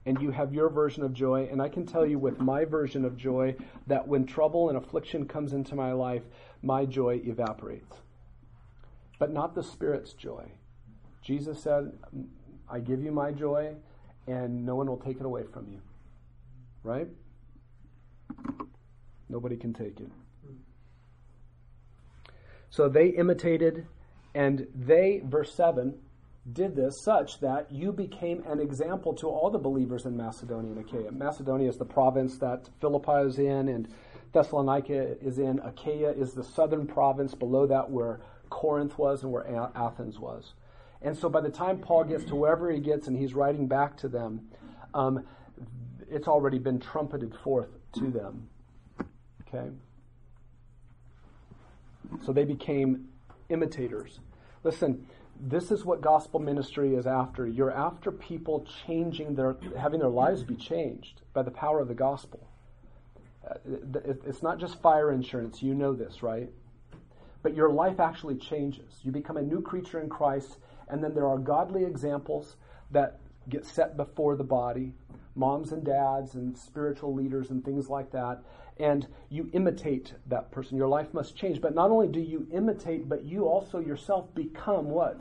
and you have your version of joy. And I can tell you with my version of joy that when trouble and affliction comes into my life, my joy evaporates. But not the Spirit's joy. Jesus said, I give you my joy, and no one will take it away from you. Right? Nobody can take it. So they imitated, and they, verse 7, did this such that you became an example to all the believers in Macedonia and Achaia. Macedonia is the province that Philippi is in, and Thessalonica is in. Achaia is the southern province below that where Corinth was and where Athens was. And so by the time Paul gets to wherever he gets and he's writing back to them, um, it's already been trumpeted forth to them. Okay? So they became imitators. Listen, this is what gospel ministry is after. You're after people changing their, having their lives be changed by the power of the gospel. Uh, it's not just fire insurance. You know this, right? But your life actually changes. You become a new creature in Christ, and then there are godly examples that get set before the body moms and dads and spiritual leaders and things like that. And you imitate that person. Your life must change. But not only do you imitate, but you also yourself become what?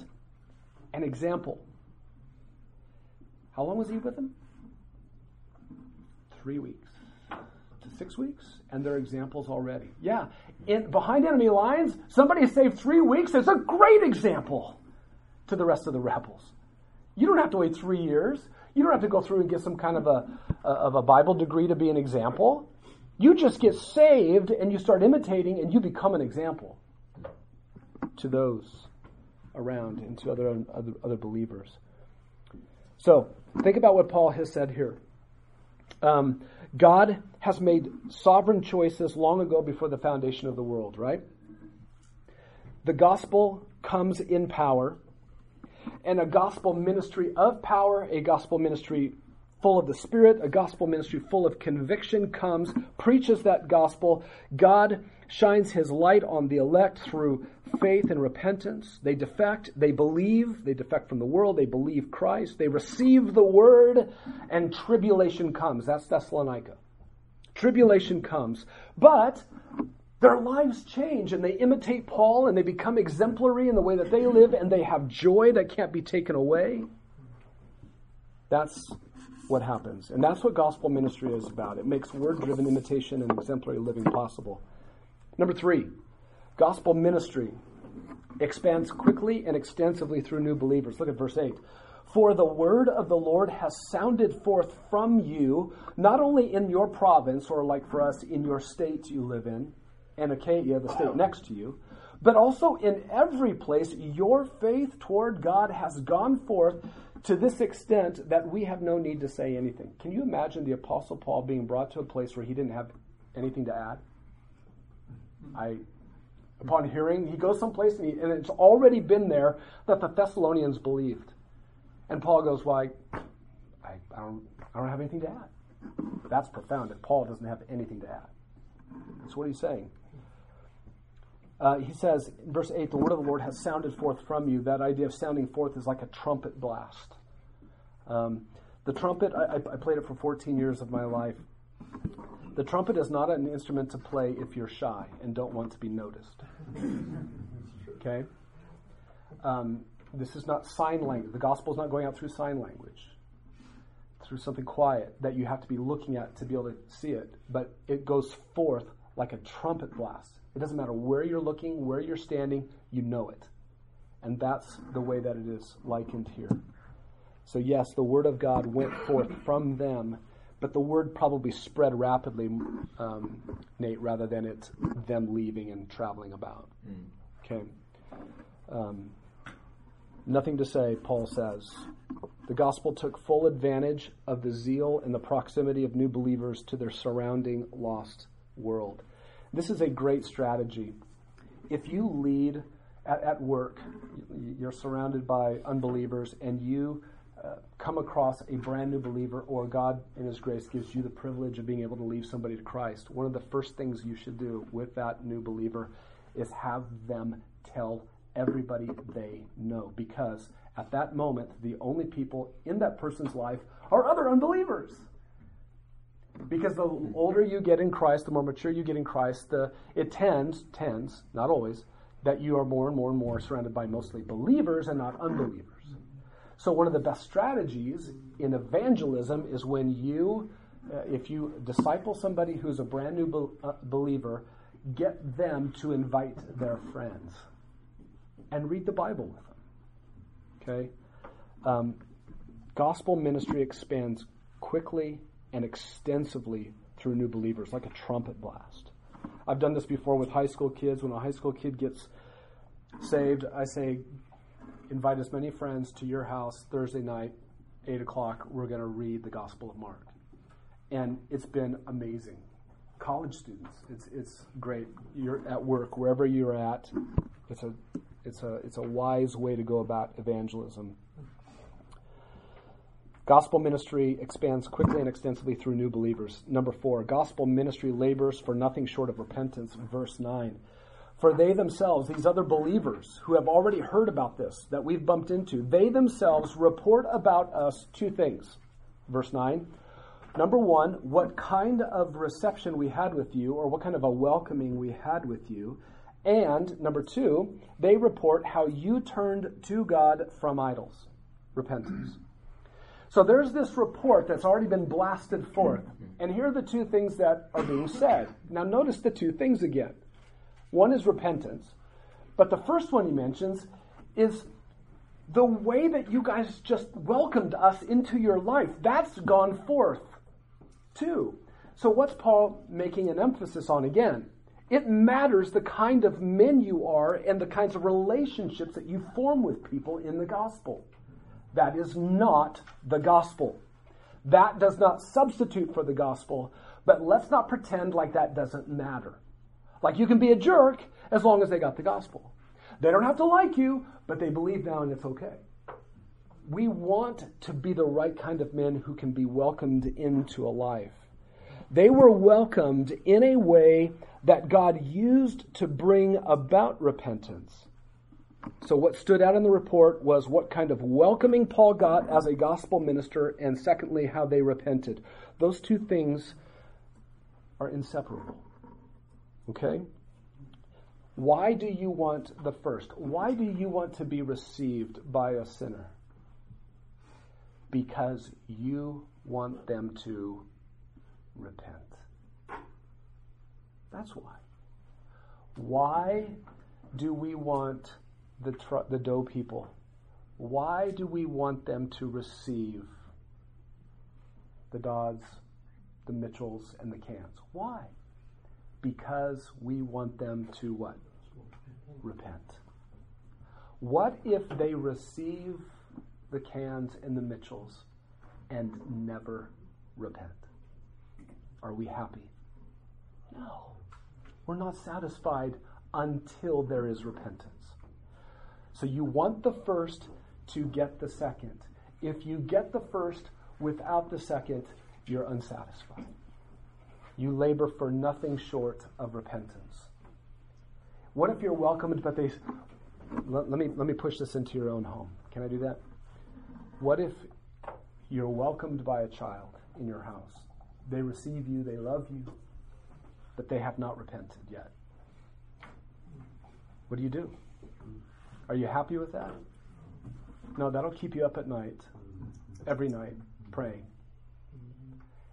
An example. How long was he with them? Three weeks to six weeks, and they're examples already. Yeah, in, behind enemy lines, somebody saved three weeks. It's a great example to the rest of the rebels. You don't have to wait three years. You don't have to go through and get some kind of a, of a Bible degree to be an example. You just get saved and you start imitating and you become an example to those around and to other, other, other believers. So, think about what Paul has said here. Um, God has made sovereign choices long ago before the foundation of the world, right? The gospel comes in power and a gospel ministry of power, a gospel ministry full of the Spirit, a gospel ministry full of conviction comes, preaches that gospel. God shines his light on the elect through faith and repentance. They defect, they believe, they defect from the world, they believe Christ, they receive the word, and tribulation comes. That's Thessalonica. Tribulation comes. But their lives change and they imitate Paul and they become exemplary in the way that they live and they have joy that can't be taken away. That's what happens. And that's what gospel ministry is about. It makes word driven imitation and exemplary living possible. Number three, gospel ministry expands quickly and extensively through new believers. Look at verse 8. For the word of the Lord has sounded forth from you, not only in your province, or like for us, in your state you live in, and Achaia, the state next to you, but also in every place your faith toward God has gone forth to this extent that we have no need to say anything. Can you imagine the Apostle Paul being brought to a place where he didn't have anything to add? I, upon hearing, he goes someplace and, he, and it's already been there that the Thessalonians believed. And Paul goes, Why, I, I, don't, I don't have anything to add. That's profound that Paul doesn't have anything to add. That's what he's saying. Uh, he says in verse 8, the word of the Lord has sounded forth from you. That idea of sounding forth is like a trumpet blast. Um, the trumpet, I, I, played it for 14 years of my life. The trumpet is not an instrument to play if you're shy and don't want to be noticed. Okay? Um, this is not sign language. The gospel is not going out through sign language, through something quiet that you have to be looking at to be able to see it. But it goes forth like a trumpet blast. It doesn't matter where you're looking, where you're standing, you know it. And that's the way that it is likened here. So, yes, the word of God went forth from them, but the word probably spread rapidly, um, Nate, rather than it them leaving and traveling about. Mm. Okay. Um, Nothing to say, Paul says. The gospel took full advantage of the zeal and the proximity of new believers to their surrounding lost world. This is a great strategy. If you lead at, at work, you're surrounded by unbelievers, and you uh, come across a brand new believer, or God in His grace gives you the privilege of being able to lead somebody to Christ, one of the first things you should do with that new believer is have them tell everybody they know because at that moment, the only people in that person's life are other unbelievers. Because the older you get in Christ, the more mature you get in Christ, the, it tends, tends, not always, that you are more and more and more surrounded by mostly believers and not unbelievers. So, one of the best strategies in evangelism is when you, uh, if you disciple somebody who's a brand new be- uh, believer, get them to invite their friends and read the Bible with them. Okay? Um, gospel ministry expands quickly and extensively through new believers, like a trumpet blast. I've done this before with high school kids. When a high school kid gets saved, I say, invite as many friends to your house Thursday night, 8 o'clock. We're going to read the Gospel of Mark. And it's been amazing. College students, it's, it's great. You're at work, wherever you're at, it's a it's a, it's a wise way to go about evangelism. Gospel ministry expands quickly and extensively through new believers. Number four, gospel ministry labors for nothing short of repentance. Verse 9. For they themselves, these other believers who have already heard about this that we've bumped into, they themselves report about us two things. Verse 9. Number one, what kind of reception we had with you, or what kind of a welcoming we had with you. And number two, they report how you turned to God from idols. Repentance. So there's this report that's already been blasted forth. And here are the two things that are being said. Now notice the two things again. One is repentance. But the first one he mentions is the way that you guys just welcomed us into your life. That's gone forth too. So what's Paul making an emphasis on again? It matters the kind of men you are and the kinds of relationships that you form with people in the gospel. That is not the gospel. That does not substitute for the gospel, but let's not pretend like that doesn't matter. Like you can be a jerk as long as they got the gospel. They don't have to like you, but they believe now and it's okay. We want to be the right kind of men who can be welcomed into a life. They were welcomed in a way that God used to bring about repentance. So, what stood out in the report was what kind of welcoming Paul got as a gospel minister, and secondly, how they repented. Those two things are inseparable. Okay? Why do you want the first? Why do you want to be received by a sinner? Because you want them to repent. That's why. Why do we want the, tr- the dough people Why do we want them to receive the Dodds, the Mitchells, and the Cans? Why? Because we want them to what? Repent. What if they receive the Cans and the Mitchells and never repent? Are we happy? No. We're not satisfied until there is repentance. So you want the first to get the second. If you get the first without the second, you're unsatisfied. You labor for nothing short of repentance. What if you're welcomed, but they. Let, let, me, let me push this into your own home. Can I do that? What if you're welcomed by a child in your house? They receive you, they love you, but they have not repented yet. What do you do? Are you happy with that? No, that'll keep you up at night, every night, praying.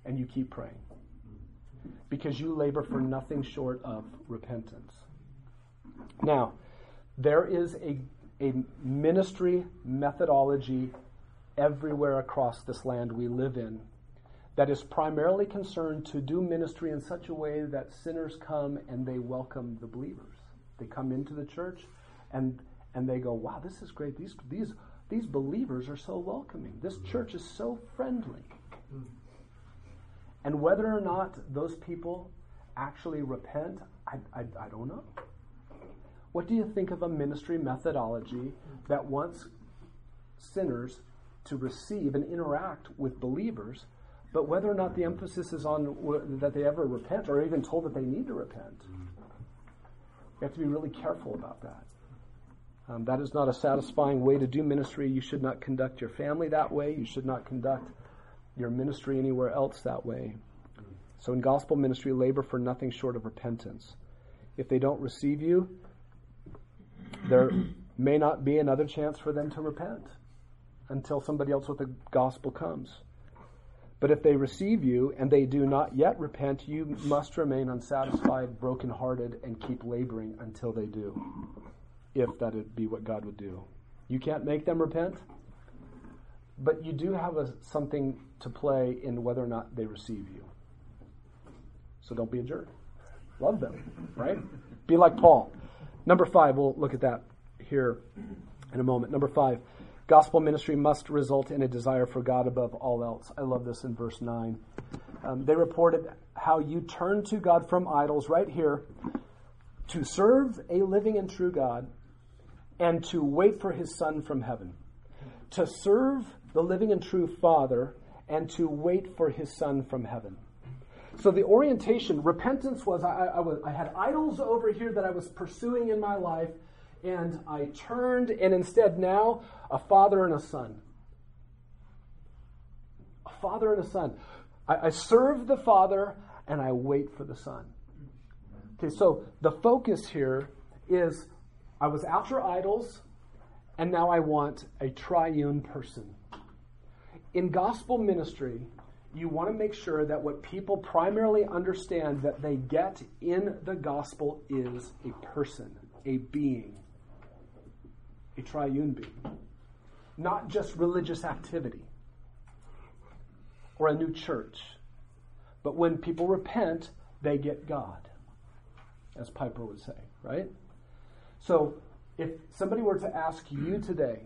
And you keep praying. Because you labor for nothing short of repentance. Now, there is a, a ministry methodology everywhere across this land we live in that is primarily concerned to do ministry in such a way that sinners come and they welcome the believers. They come into the church and and they go, "Wow, this is great. These these these believers are so welcoming. This church is so friendly." And whether or not those people actually repent, I, I, I don't know. What do you think of a ministry methodology that wants sinners to receive and interact with believers, but whether or not the emphasis is on w- that they ever repent or even told that they need to repent? You have to be really careful about that. Um, that is not a satisfying way to do ministry. You should not conduct your family that way. You should not conduct your ministry anywhere else that way. So in gospel ministry, labor for nothing short of repentance. If they don't receive you, there may not be another chance for them to repent until somebody else with the gospel comes. But if they receive you and they do not yet repent, you must remain unsatisfied, brokenhearted, and keep laboring until they do, if that would be what God would do. You can't make them repent, but you do have a, something to play in whether or not they receive you. So don't be a jerk. Love them, right? Be like Paul. Number five, we'll look at that here in a moment. Number five, Gospel ministry must result in a desire for God above all else. I love this in verse 9. Um, they reported how you turn to God from idols right here to serve a living and true God and to wait for his Son from heaven. To serve the living and true Father and to wait for his Son from heaven. So the orientation, repentance was I, I, was I had idols over here that I was pursuing in my life, and I turned, and instead now a father and a son. A father and a son. I, I serve the father and I wait for the son. Okay, so the focus here is I was after idols, and now I want a triune person. In gospel ministry, you want to make sure that what people primarily understand that they get in the gospel is a person, a being, a triune being, not just religious activity or a new church. But when people repent, they get God, as Piper would say, right? So if somebody were to ask you today,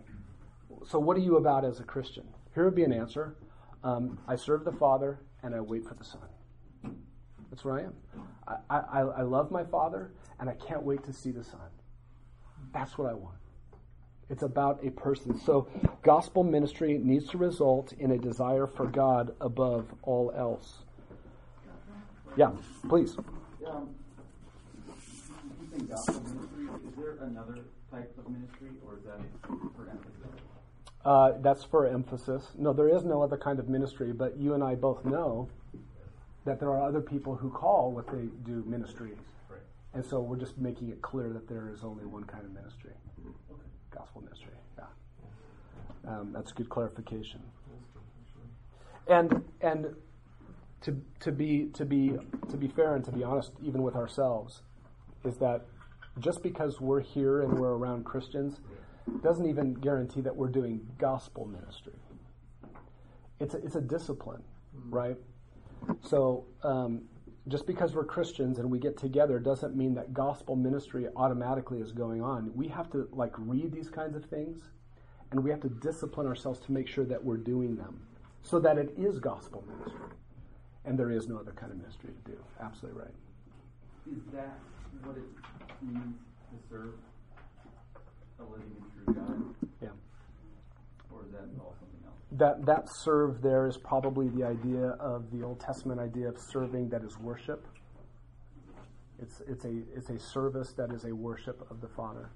so what are you about as a Christian? Here would be an answer. Um, I serve the Father and I wait for the Son. That's where I am. I, I, I love my Father and I can't wait to see the Son. That's what I want. It's about a person. So, gospel ministry needs to result in a desire for God above all else. Yeah, please. Um, there another type of ministry, or is that for emphasis? Uh, that's for emphasis. No, there is no other kind of ministry, but you and I both know that there are other people who call what they do ministry. Right. And so we're just making it clear that there is only one kind of ministry gospel ministry. Yeah. Um, that's good clarification. And and to to be to be to be fair and to be honest, even with ourselves, is that just because we're here and we're around Christians, doesn't even guarantee that we're doing gospel ministry. It's a, it's a discipline, right? So um, just because we're Christians and we get together doesn't mean that gospel ministry automatically is going on. We have to like read these kinds of things and we have to discipline ourselves to make sure that we're doing them so that it is gospel ministry. And there is no other kind of ministry to do. Absolutely right. Is that what it means to serve a living and true God? Yeah. Or is that involve something else? That that serve there is probably the idea of the Old Testament idea of serving that is worship. It's it's a it's a service that is a worship of the Father.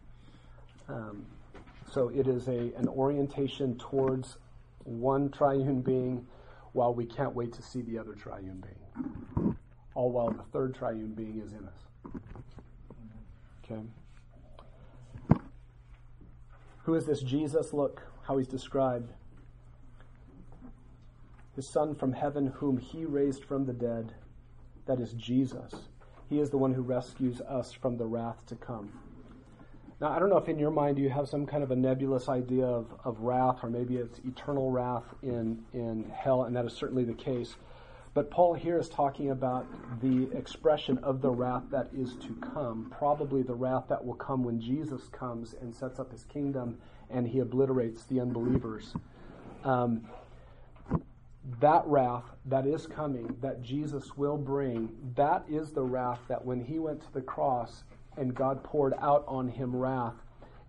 Um, so it is a an orientation towards one triune being, while we can't wait to see the other triune being. All while the third triune being is in us. Okay. Who is this Jesus? Look how he's described. His Son from heaven, whom he raised from the dead. That is Jesus. He is the one who rescues us from the wrath to come. Now, I don't know if in your mind you have some kind of a nebulous idea of, of wrath, or maybe it's eternal wrath in, in hell, and that is certainly the case. But Paul here is talking about the expression of the wrath that is to come, probably the wrath that will come when Jesus comes and sets up his kingdom and he obliterates the unbelievers. Um, that wrath that is coming, that Jesus will bring, that is the wrath that when he went to the cross and God poured out on him wrath,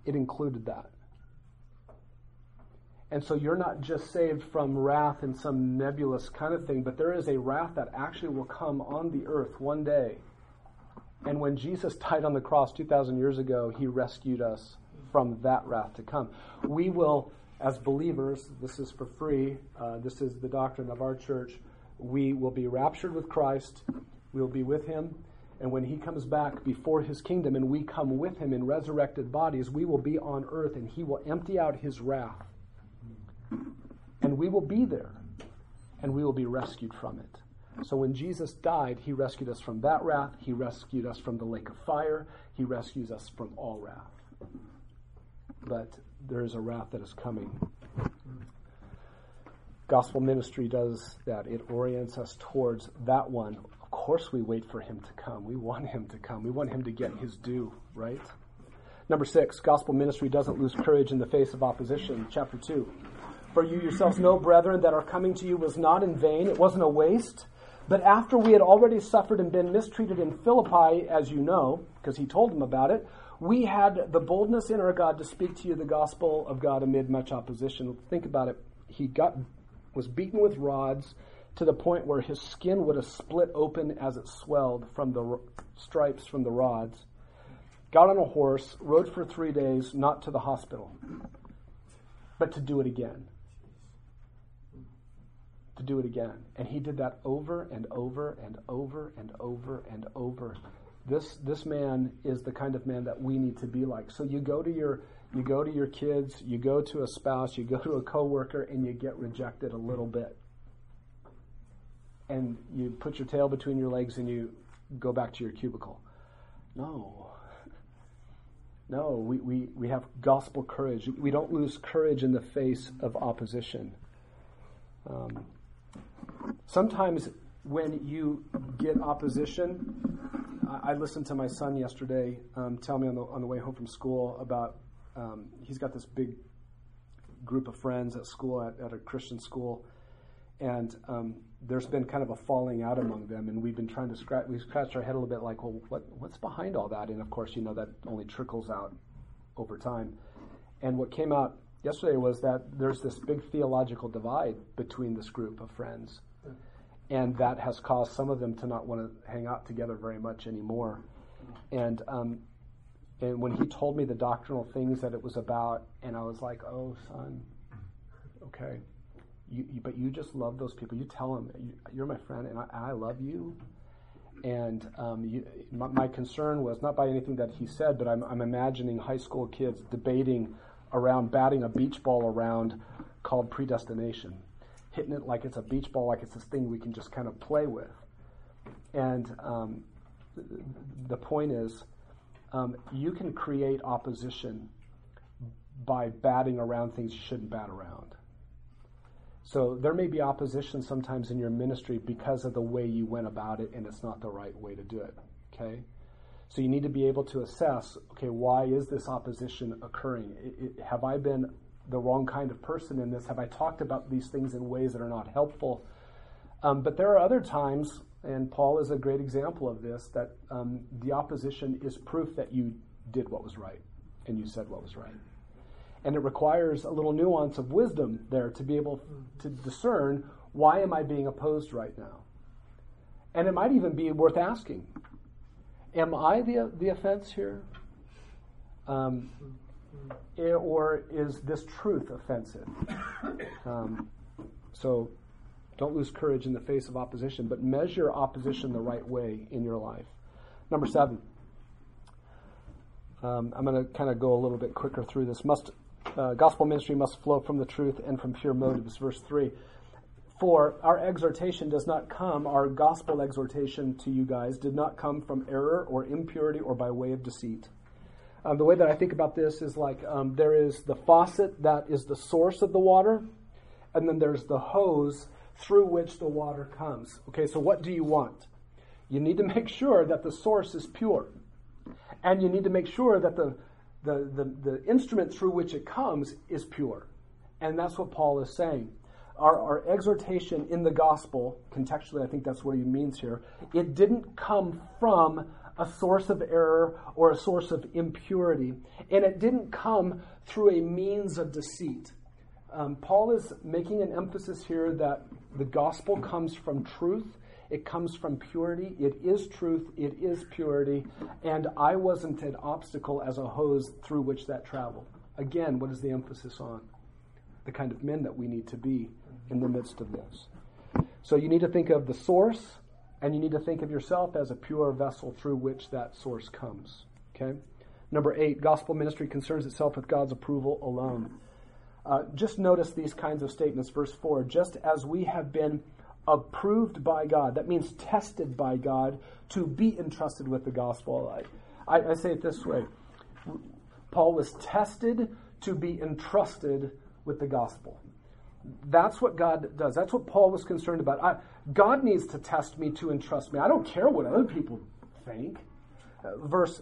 it included that. And so you're not just saved from wrath in some nebulous kind of thing, but there is a wrath that actually will come on the earth one day. And when Jesus died on the cross 2,000 years ago, he rescued us from that wrath to come. We will, as believers, this is for free, uh, this is the doctrine of our church, we will be raptured with Christ, we will be with him. And when he comes back before his kingdom and we come with him in resurrected bodies, we will be on earth and he will empty out his wrath and we will be there and we will be rescued from it. So when Jesus died, he rescued us from that wrath, he rescued us from the lake of fire, he rescues us from all wrath. But there is a wrath that is coming. Gospel ministry does that. It orients us towards that one. Of course, we wait for him to come. We want him to come. We want him to get his due, right? Number six, gospel ministry doesn't lose courage in the face of opposition. Chapter 2. For you yourselves know, brethren, that our coming to you was not in vain, it wasn't a waste. But after we had already suffered and been mistreated in Philippi, as you know, because he told them about it, we had the boldness in our God to speak to you the gospel of God amid much opposition. Think about it. He got was beaten with rods to the point where his skin would have split open as it swelled from the stripes from the rods. Got on a horse, rode for three days, not to the hospital, but to do it again do it again. And he did that over and over and over and over and over. This this man is the kind of man that we need to be like. So you go to your you go to your kids, you go to a spouse, you go to a coworker and you get rejected a little bit. And you put your tail between your legs and you go back to your cubicle. No. No, we, we, we have gospel courage. We don't lose courage in the face of opposition. Um, sometimes when you get opposition, I, I listened to my son yesterday um, tell me on the, on the way home from school about um, he's got this big group of friends at school, at, at a Christian school, and um, there's been kind of a falling out among them, and we've been trying to scratch, we scratched our head a little bit like, well, what, what's behind all that? And of course, you know, that only trickles out over time. And what came out yesterday was that there's this big theological divide between this group of friends and that has caused some of them to not want to hang out together very much anymore. And um, and when he told me the doctrinal things that it was about, and I was like, "Oh, son, okay, you, you but you just love those people. You tell them you, are my friend, and I, I, love you." And um, you, my, my, concern was not by anything that he said, but I'm, I'm imagining high school kids debating around batting a beach ball around called predestination hitting it like it's a beach ball, like it's this thing we can just kind of play with. And um, the point is, um, you can create opposition, by batting around things you shouldn't bat around. So there may be opposition sometimes in your ministry because of the way you went about it and it's not the right way to do it. Okay? So you need to be able to assess, okay, why is this opposition occurring? It, it, have I been the wrong kind of person in this? Have I talked about these things in ways that are not helpful? Um, but there are other times, and Paul is a great example of this, that um, the opposition is proof that you did what was right and you said what was right. And it requires a little nuance of wisdom there to be able to discern why am I being opposed right now? And it might even be worth asking Am I the, the offense here? Um, or is this truth offensive? Um, so don't lose courage in the face of opposition, but measure opposition the right way in your life. Number seven. Um, I'm going to kind of go a little bit quicker through this. Must uh, gospel ministry must flow from the truth and from pure motives. Verse three. For our exhortation does not come, our gospel exhortation to you guys did not come from error or impurity or by way of deceit. Um, the way that I think about this is like um, there is the faucet that is the source of the water, and then there's the hose through which the water comes. Okay, so what do you want? You need to make sure that the source is pure. And you need to make sure that the, the, the, the instrument through which it comes is pure. And that's what Paul is saying. Our, our exhortation in the gospel, contextually, I think that's what he means here, it didn't come from a source of error or a source of impurity. And it didn't come through a means of deceit. Um, Paul is making an emphasis here that the gospel comes from truth it comes from purity. It is truth. It is purity. And I wasn't an obstacle as a hose through which that traveled. Again, what is the emphasis on? The kind of men that we need to be in the midst of this. So you need to think of the source, and you need to think of yourself as a pure vessel through which that source comes. Okay? Number eight, gospel ministry concerns itself with God's approval alone. Uh, just notice these kinds of statements. Verse 4 Just as we have been approved by God. That means tested by God to be entrusted with the gospel. I, I, I say it this way Paul was tested to be entrusted with the gospel. That's what God does. That's what Paul was concerned about. I, God needs to test me to entrust me. I don't care what other people think. Uh, verse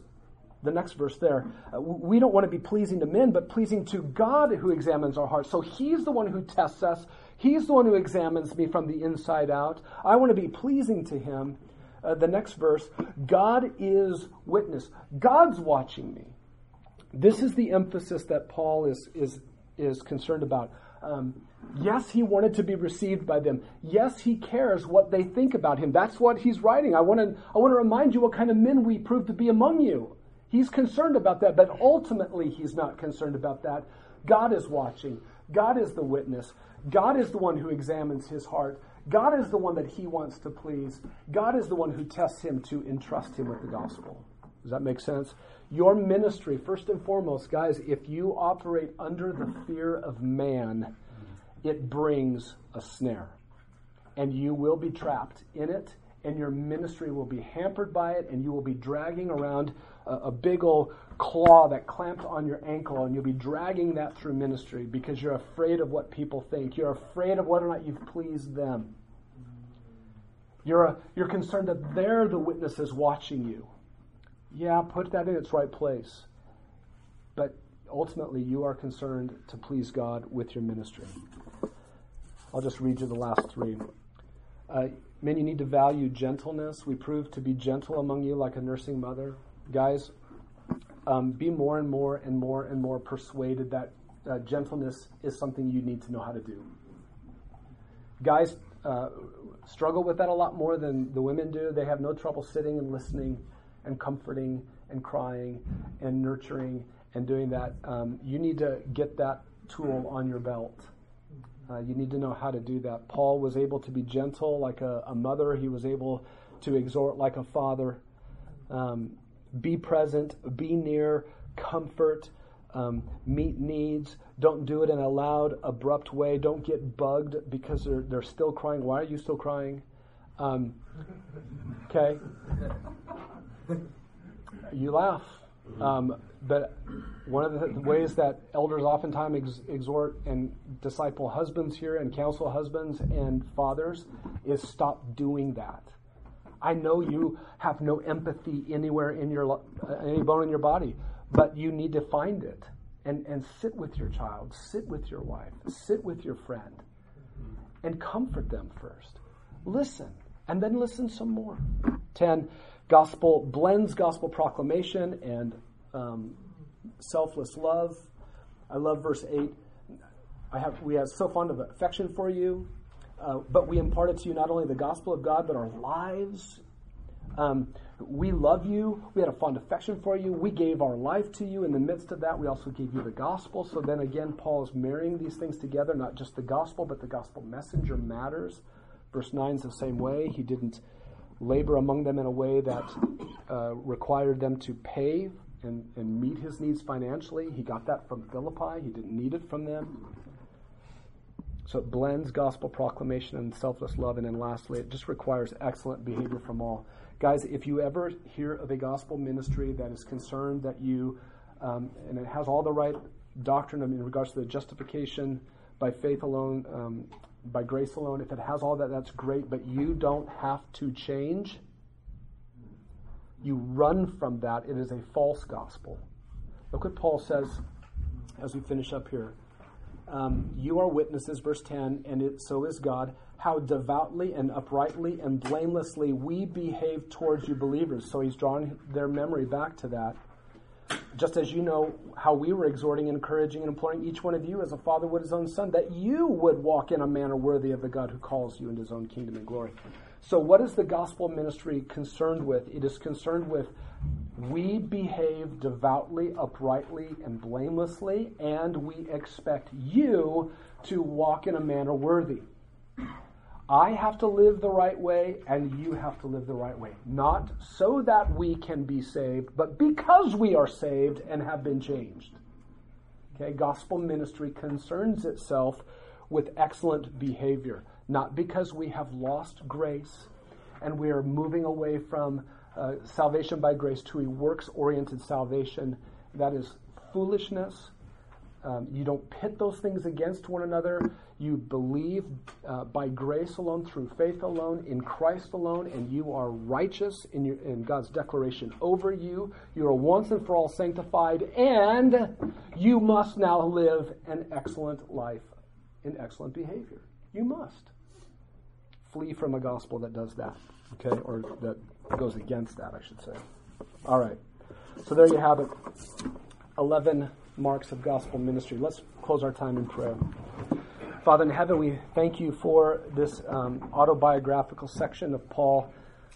the next verse there. Uh, we don't want to be pleasing to men, but pleasing to God who examines our hearts. So He's the one who tests us. He's the one who examines me from the inside out. I want to be pleasing to Him. Uh, the next verse God is witness. God's watching me. This is the emphasis that Paul is, is, is concerned about. Um, yes, he wanted to be received by them. Yes, he cares what they think about him. That's what he's writing. I want to, I want to remind you what kind of men we prove to be among you. He's concerned about that, but ultimately he's not concerned about that. God is watching. God is the witness. God is the one who examines his heart. God is the one that he wants to please. God is the one who tests him to entrust him with the gospel. Does that make sense? Your ministry, first and foremost, guys, if you operate under the fear of man, it brings a snare. And you will be trapped in it, and your ministry will be hampered by it, and you will be dragging around a, a big old claw that clamped on your ankle, and you'll be dragging that through ministry because you're afraid of what people think. You're afraid of whether or not you've pleased them. You're, a, you're concerned that they're the witnesses watching you. Yeah, put that in its right place. Ultimately, you are concerned to please God with your ministry. I'll just read you the last three. Uh, men, you need to value gentleness. We prove to be gentle among you like a nursing mother guys, um, be more and more and more and more persuaded that uh, gentleness is something you need to know how to do. Guys uh, struggle with that a lot more than the women do. They have no trouble sitting and listening and comforting and crying and nurturing and doing that. Um, you need to get that tool on your belt. Uh, you need to know how to do that. Paul was able to be gentle like a, a mother, he was able to exhort like a father. Um, be present, be near, comfort, um, meet needs. Don't do it in a loud, abrupt way. Don't get bugged because they're, they're still crying. Why are you still crying? Um, okay. You laugh. Um, but one of the ways that elders oftentimes ex- exhort and disciple husbands here and counsel husbands and fathers is stop doing that. I know you have no empathy anywhere in your uh, any bone in your body, but you need to find it and and sit with your child, sit with your wife, sit with your friend, and comfort them first. Listen, and then listen some more. Ten, gospel blends gospel proclamation and um, selfless love. I love verse eight. I have we have so fond of affection for you uh, but we imparted to you not only the gospel of God, but our lives. Um, we love you. We had a fond affection for you. We gave our life to you. In the midst of that, we also gave you the gospel. So then again, Paul is marrying these things together. Not just the gospel, but the gospel messenger matters. Verse 9 is the same way. He didn't labor among them in a way that uh, required them to pay and, and meet his needs financially. He got that from Philippi. He didn't need it from them. So it blends gospel proclamation and selfless love. And then lastly, it just requires excellent behavior from all. Guys, if you ever hear of a gospel ministry that is concerned that you, um, and it has all the right doctrine in regards to the justification by faith alone, um, by grace alone, if it has all that, that's great, but you don't have to change. You run from that. It is a false gospel. Look what Paul says as we finish up here um, you are witnesses, verse 10, and it, so is God, how devoutly and uprightly and blamelessly we behave towards you believers. So he's drawing their memory back to that. Just as you know how we were exhorting, encouraging, and imploring each one of you as a father would his own son, that you would walk in a manner worthy of the God who calls you into his own kingdom and glory. So, what is the gospel ministry concerned with? It is concerned with we behave devoutly, uprightly, and blamelessly, and we expect you to walk in a manner worthy. I have to live the right way, and you have to live the right way. Not so that we can be saved, but because we are saved and have been changed. Okay, gospel ministry concerns itself with excellent behavior, not because we have lost grace and we are moving away from uh, salvation by grace to a works oriented salvation. That is foolishness. Um, you don't pit those things against one another. You believe uh, by grace alone, through faith alone, in Christ alone, and you are righteous in, your, in God's declaration over you. You are once and for all sanctified, and you must now live an excellent life in excellent behavior. You must. Flee from a gospel that does that, okay, or that goes against that, I should say. All right. So there you have it. 11 marks of gospel ministry. Let's close our time in prayer. Father in heaven, we thank you for this um, autobiographical section of Paul.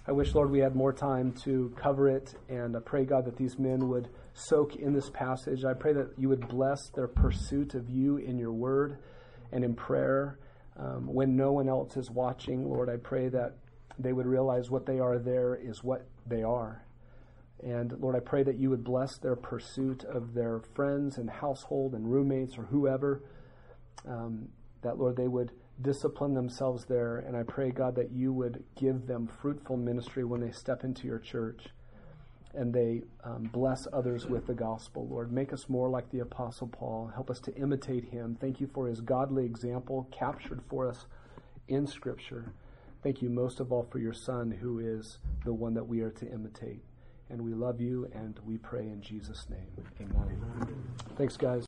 I wish, Lord, we had more time to cover it, and I pray, God, that these men would soak in this passage. I pray that you would bless their pursuit of you in your word and in prayer. Um, when no one else is watching, Lord, I pray that they would realize what they are there is what they are. And Lord, I pray that you would bless their pursuit of their friends and household and roommates or whoever. Um, that, Lord, they would discipline themselves there. And I pray, God, that you would give them fruitful ministry when they step into your church and they um, bless others with the gospel. Lord, make us more like the Apostle Paul. Help us to imitate him. Thank you for his godly example captured for us in Scripture. Thank you most of all for your Son, who is the one that we are to imitate. And we love you and we pray in Jesus' name. Amen. Thanks, guys.